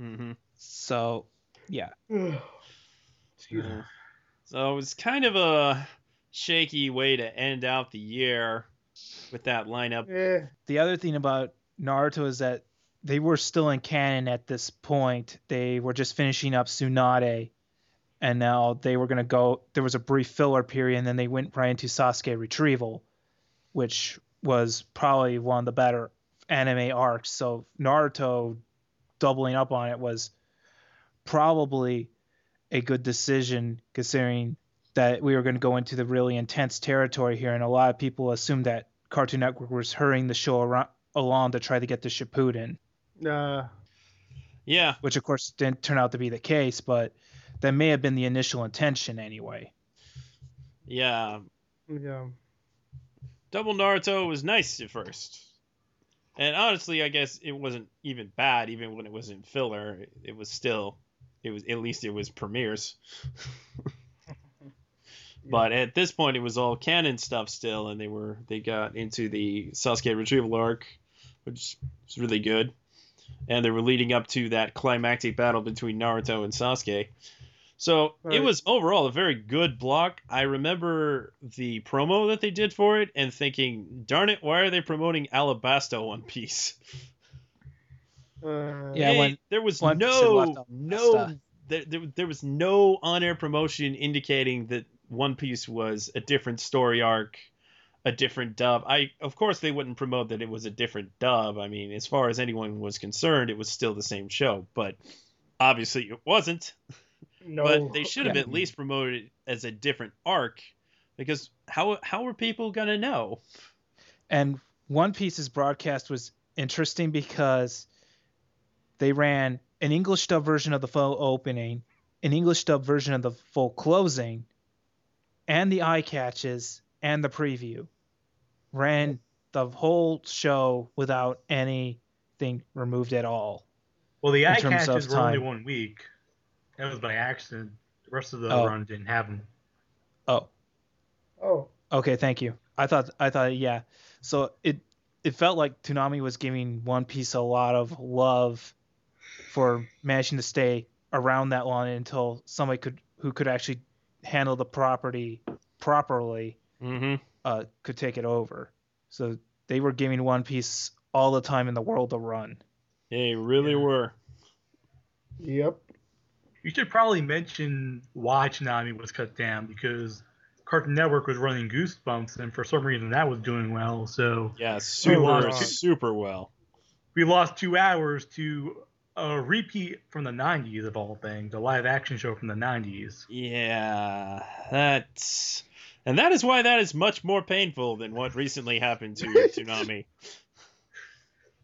Mm-hmm. So, yeah. (sighs) Yeah. So it was kind of a shaky way to end out the year with that lineup. Yeah. The other thing about Naruto is that they were still in canon at this point. They were just finishing up Tsunade, and now they were going to go. There was a brief filler period, and then they went right into Sasuke Retrieval, which was probably one of the better anime arcs. So Naruto doubling up on it was probably a good decision considering that we were going to go into the really intense territory here, and a lot of people assumed that Cartoon Network was hurrying the show around, along to try to get the Shippuden, Uh, Yeah, which of course didn't turn out to be the case, but that may have been the initial intention anyway. yeah. yeah. Double Naruto was nice at first. And honestly, I guess it wasn't even bad, even when it was in filler. It, it was still, it was at least it was premieres. (laughs) But at this point, it was all canon stuff still, and they were they got into the Sasuke retrieval arc, which was really good. And they were leading up to that climactic battle between Naruto and Sasuke. So it was overall a very good block. I remember the promo that they did for it and thinking, darn it, why are they promoting Alabasta One Piece? Uh, Yeah, Hey, when- there was One Piece had left no no there, there, there was no on-air promotion indicating that One Piece was a different story arc, a different dub. I of course they wouldn't promote that it was a different dub. I mean, as far as anyone was concerned, it was still the same show, but obviously it wasn't. (laughs) No. But they should have Yeah. at least promoted it as a different arc because how how were people going to know? And One Piece's broadcast was interesting because they ran an English dub version of the full opening, an English dub version of the full closing, and the eye catches and the preview. Ran the whole show without anything removed at all. Well, the In eye terms of catches were only time. one week. That was by accident. The rest of the Oh. run didn't have them. Oh, Oh. Okay, thank you. I thought I thought yeah. So it it felt like Toonami was giving One Piece a lot of love for managing to stay around that long until somebody could who could actually handle the property properly Mm-hmm. uh, could take it over. So they were giving One Piece all the time in the world to run. They really Yeah. were. Yep. You should probably mention why Toonami was cut down because Cartoon Network was running Goosebumps, and for some reason that was doing well. So Yeah, super wow. super well. we lost two hours to a repeat from the 90s of all things, a live action show from the 90s. Yeah, that's and that is why that is much more painful than what recently happened to (laughs) Toonami.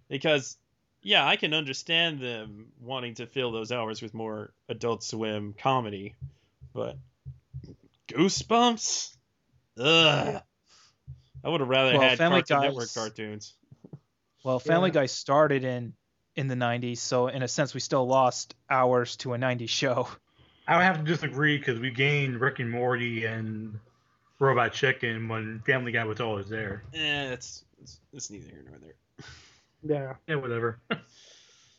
Because yeah, I can understand them wanting to fill those hours with more Adult Swim comedy, but Goosebumps, ugh. I would have rather Well, had Family Cartoon Guy's- Network cartoons. (laughs) Well, Family Yeah. Guy started in in the 90s, so in a sense we still lost hours to a 90s show. I would have to disagree because we gained Rick and Morty and Robot Chicken when Family Guy was always there. Eh, it's, it's it's neither here nor there. Yeah. Yeah, whatever. (laughs)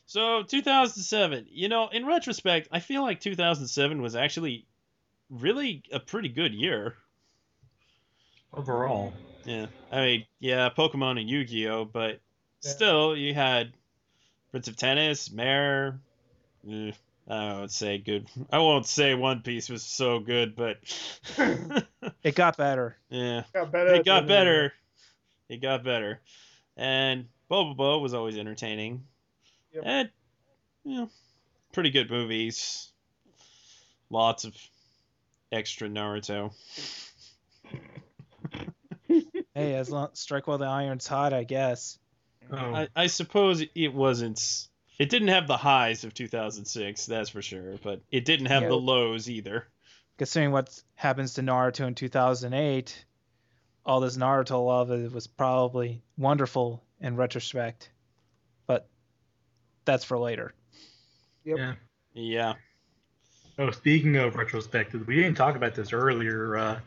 So 2007, you know, in retrospect, I feel like 2007 was actually really a pretty good year. Overall. Yeah, I mean, yeah, Pokemon and Yu-Gi-Oh, but Yeah. still, you had Prince of Tennis, MÄR. eh, I won't say good. I won't say One Piece was so good, but (laughs) It got better. yeah, Got better. it got end of the year. better. It got better, and Bobobo was always entertaining. Yep. And you know, pretty good movies. Lots of extra Naruto. (laughs) Hey, as long strike while the iron's hot, I guess. Oh, I, I suppose it wasn't. It didn't have the highs of 2006, that's for sure, but it didn't have Yeah. the lows either. Considering what happens to Naruto in 2008, all this Naruto love it was probably wonderful in retrospect. But that's for later. Yep. yeah. Yeah. Oh, speaking of retrospective, we didn't talk about this earlier. Uh,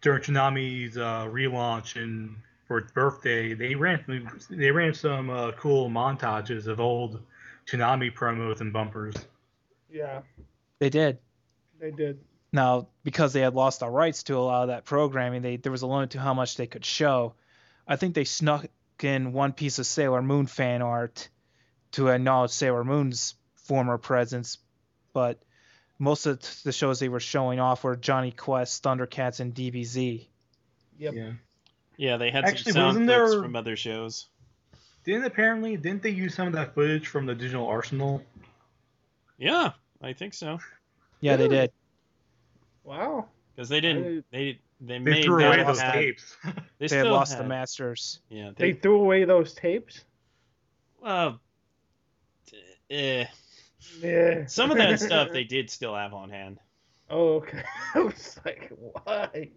during Toonami's uh, relaunch and for its birthday, they ran they ran some uh, cool montages of old Toonami promos and bumpers. Yeah, They did. they did. Now, because they had lost the rights to a lot of that programming, they there was a limit to how much they could show. I think they snuck in one piece of Sailor Moon fan art to acknowledge Sailor Moon's former presence, but most of the shows they were showing off were Jonny Quest, Thundercats, and DBZ. Yep. Yeah. Yeah, they had Actually, some sound clips there- from other shows. Didn't apparently didn't they use some of that footage from the digital arsenal? Yeah, I think so. Yeah, they did. Wow. Because they didn't. They they They made threw away those have- tapes. (laughs) They, They, had lost the Masters. Yeah, They they. threw away those tapes. Well, eh, Yeah. some of that (laughs) stuff they did still have on hand. Oh, okay. (laughs) I was like, why?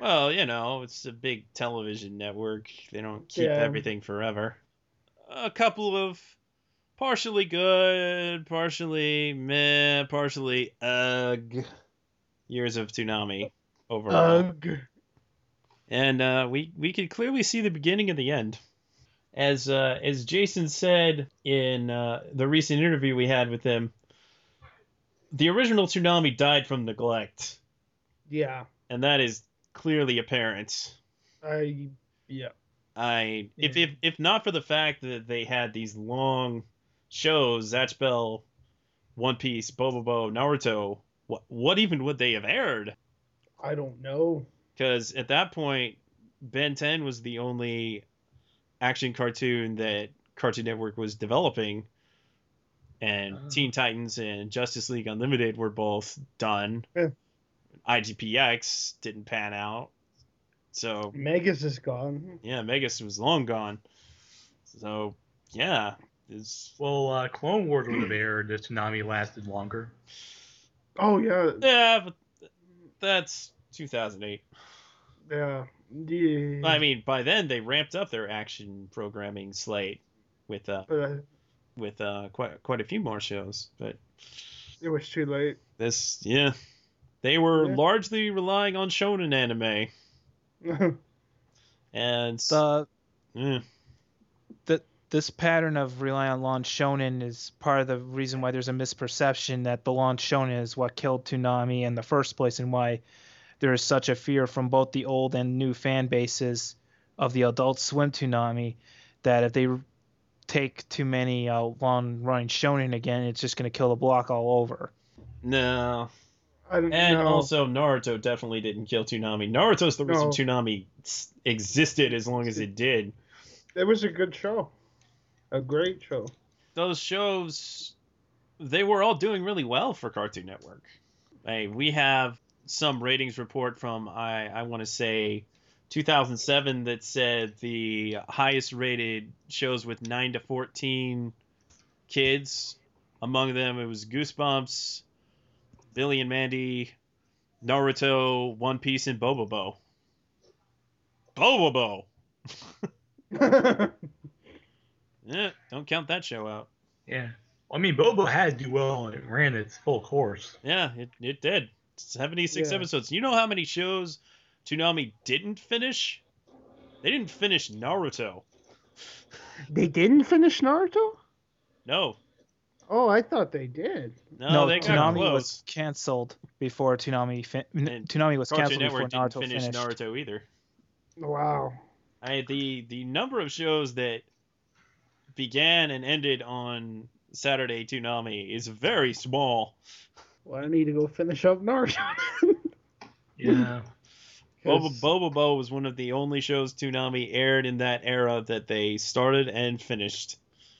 Well, you know, it's a big television network. They don't keep Yeah. everything forever. A couple of partially good, partially meh, partially ugh years of Toonami overall. Ugh. and uh, we we could clearly see the beginning of the end. As uh, as Jason said in uh, the recent interview we had with him, the original Toonami died from neglect, Yeah. and that is clearly apparent. I. Yeah. I if if if not for the fact that they had these long shows, Zatch Bell, One Piece, Bobobo, Naruto, what what even would they have aired? I don't know. Because at that point, Ben 10 was the only action cartoon that Cartoon Network was developing, and Oh. Teen Titans and Justice League Unlimited were both done. Yeah. IGPX didn't pan out, so Megas is gone. yeah, Megas was long gone. So yeah, it's well, uh, Clone Wars would have aired if Toonami lasted longer. Oh yeah. yeah, but that's 2008. Yeah. Yeah. I mean, by then they ramped up their action programming slate with uh uh, with uh quite quite a few more shows, but it was too late. this yeah, they were Yeah. largely relying on shonen anime (laughs) and The eh, this pattern of relying on launch shonen is part of the reason why there's a misperception that the launch shonen is what killed Toonami in the first place and why there is such a fear from both the old and new fan bases of the Adult Swim Toonami that if they take too many uh, long running shonen again, it's just going to kill the block all over. no. I don't And know. also Naruto definitely didn't kill Toonami. Naruto's the reason No. Toonami existed as long as it did. it was a good show. A great show. those shows they were all doing really well for Cartoon Network. Hey, we have some ratings report from I I want to say 2007 that said the highest rated shows with 9 to 14 kids among them it was Goosebumps, Billy and Mandy, Naruto, One Piece and Bobobo. Bobobo. (laughs) (laughs) Yeah, don't count that show out. Yeah. I mean, Bobo had to do well and it ran its full course. Yeah, it, it did. 76 Yeah. episodes. You know how many shows Toonami didn't finish? They didn't finish Naruto. they didn't finish Naruto? No. Oh, I thought they did. No, no, they got Toonami close. was canceled before Toonami. Fin- And Toonami was Cartoon canceled before Network didn't Naruto finish finished. Naruto either. Wow. I the the number of shows that began and ended on Saturday Toonami is very small. Well, I need to go finish up Naruto. (laughs) Yeah. (laughs) Bobo 'Cause- Bobobo was one of the only shows Toonami aired in that era that they started and finished.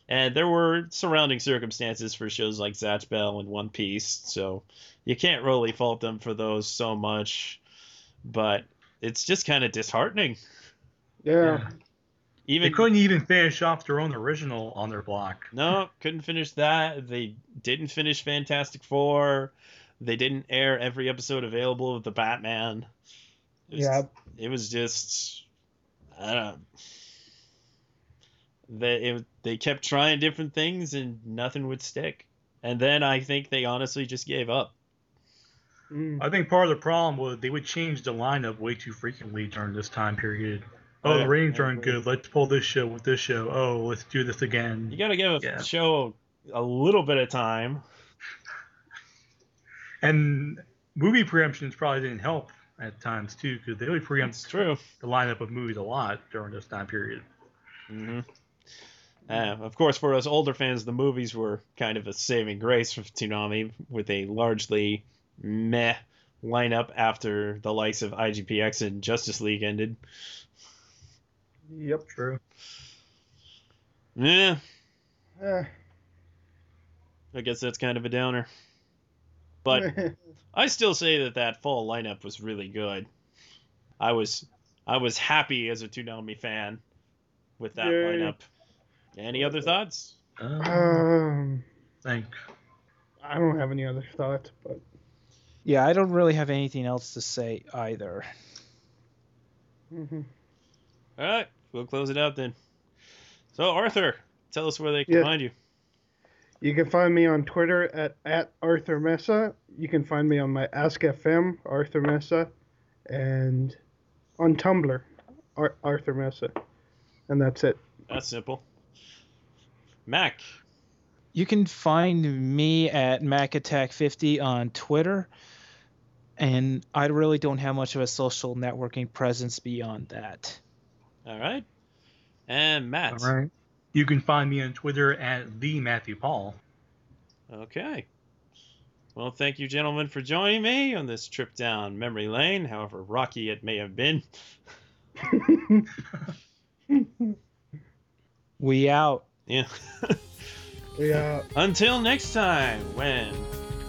And there were surrounding circumstances for shows like Zatch Bell and One Piece, so you can't really fault them for those so much. But it's just kind of disheartening. yeah. yeah. Even They couldn't even finish off their own original on their block. no, couldn't finish that. They didn't finish Fantastic Four. They didn't air every episode available of the Batman. It was, Yeah. It was just I don't know. They it, they kept trying different things and nothing would stick. And then I think they honestly just gave up. Mm. I think part of the problem was they would change the lineup way too frequently during this time period. Oh, Yeah. the ratings aren't good. Let's pull this show with this show. Oh, let's do this again. You got to give a Yeah. show a little bit of time. And movie preemptions probably didn't help at times too, because they would It's preempt true. the lineup of movies a lot during this time period. Mm-hmm. Uh, of course, for us older fans, the movies were kind of a saving grace for Toonami with a largely meh lineup after the likes of IGPX and Justice League ended. Yep. True. Yeah, Eh. I guess that's kind of a downer. But (laughs) I still say that that fall lineup was really good. I was I was happy as a Toonami fan with that Yay. lineup. Any other thoughts? Um, um, think. I don't have any other thoughts, but Yeah, I don't really have anything else to say either. mhm. All right, we'll close it out then. So Arthur, tell us where they can Yeah. find you. you can find me on Twitter at, at Arthur Mesa. You can find me on my Ask FM, Arthur Mesa, and on Tumblr, Ar- Arthur Mesa. And that's it. That's simple. Mac. You can find me at MacAttack50 on Twitter, and I really don't have much of a social networking presence beyond that. All right. And Matt. All right. You can find me on Twitter at the Matthew Paul. Okay. Well, thank you, gentlemen, for joining me on this trip down memory lane, however rocky it may have been. (laughs) We out. Yeah. we out. Until next time, when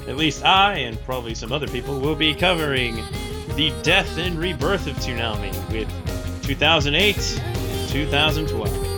at least I and probably some other people will be covering the death and rebirth of Toonami with 2008 2012.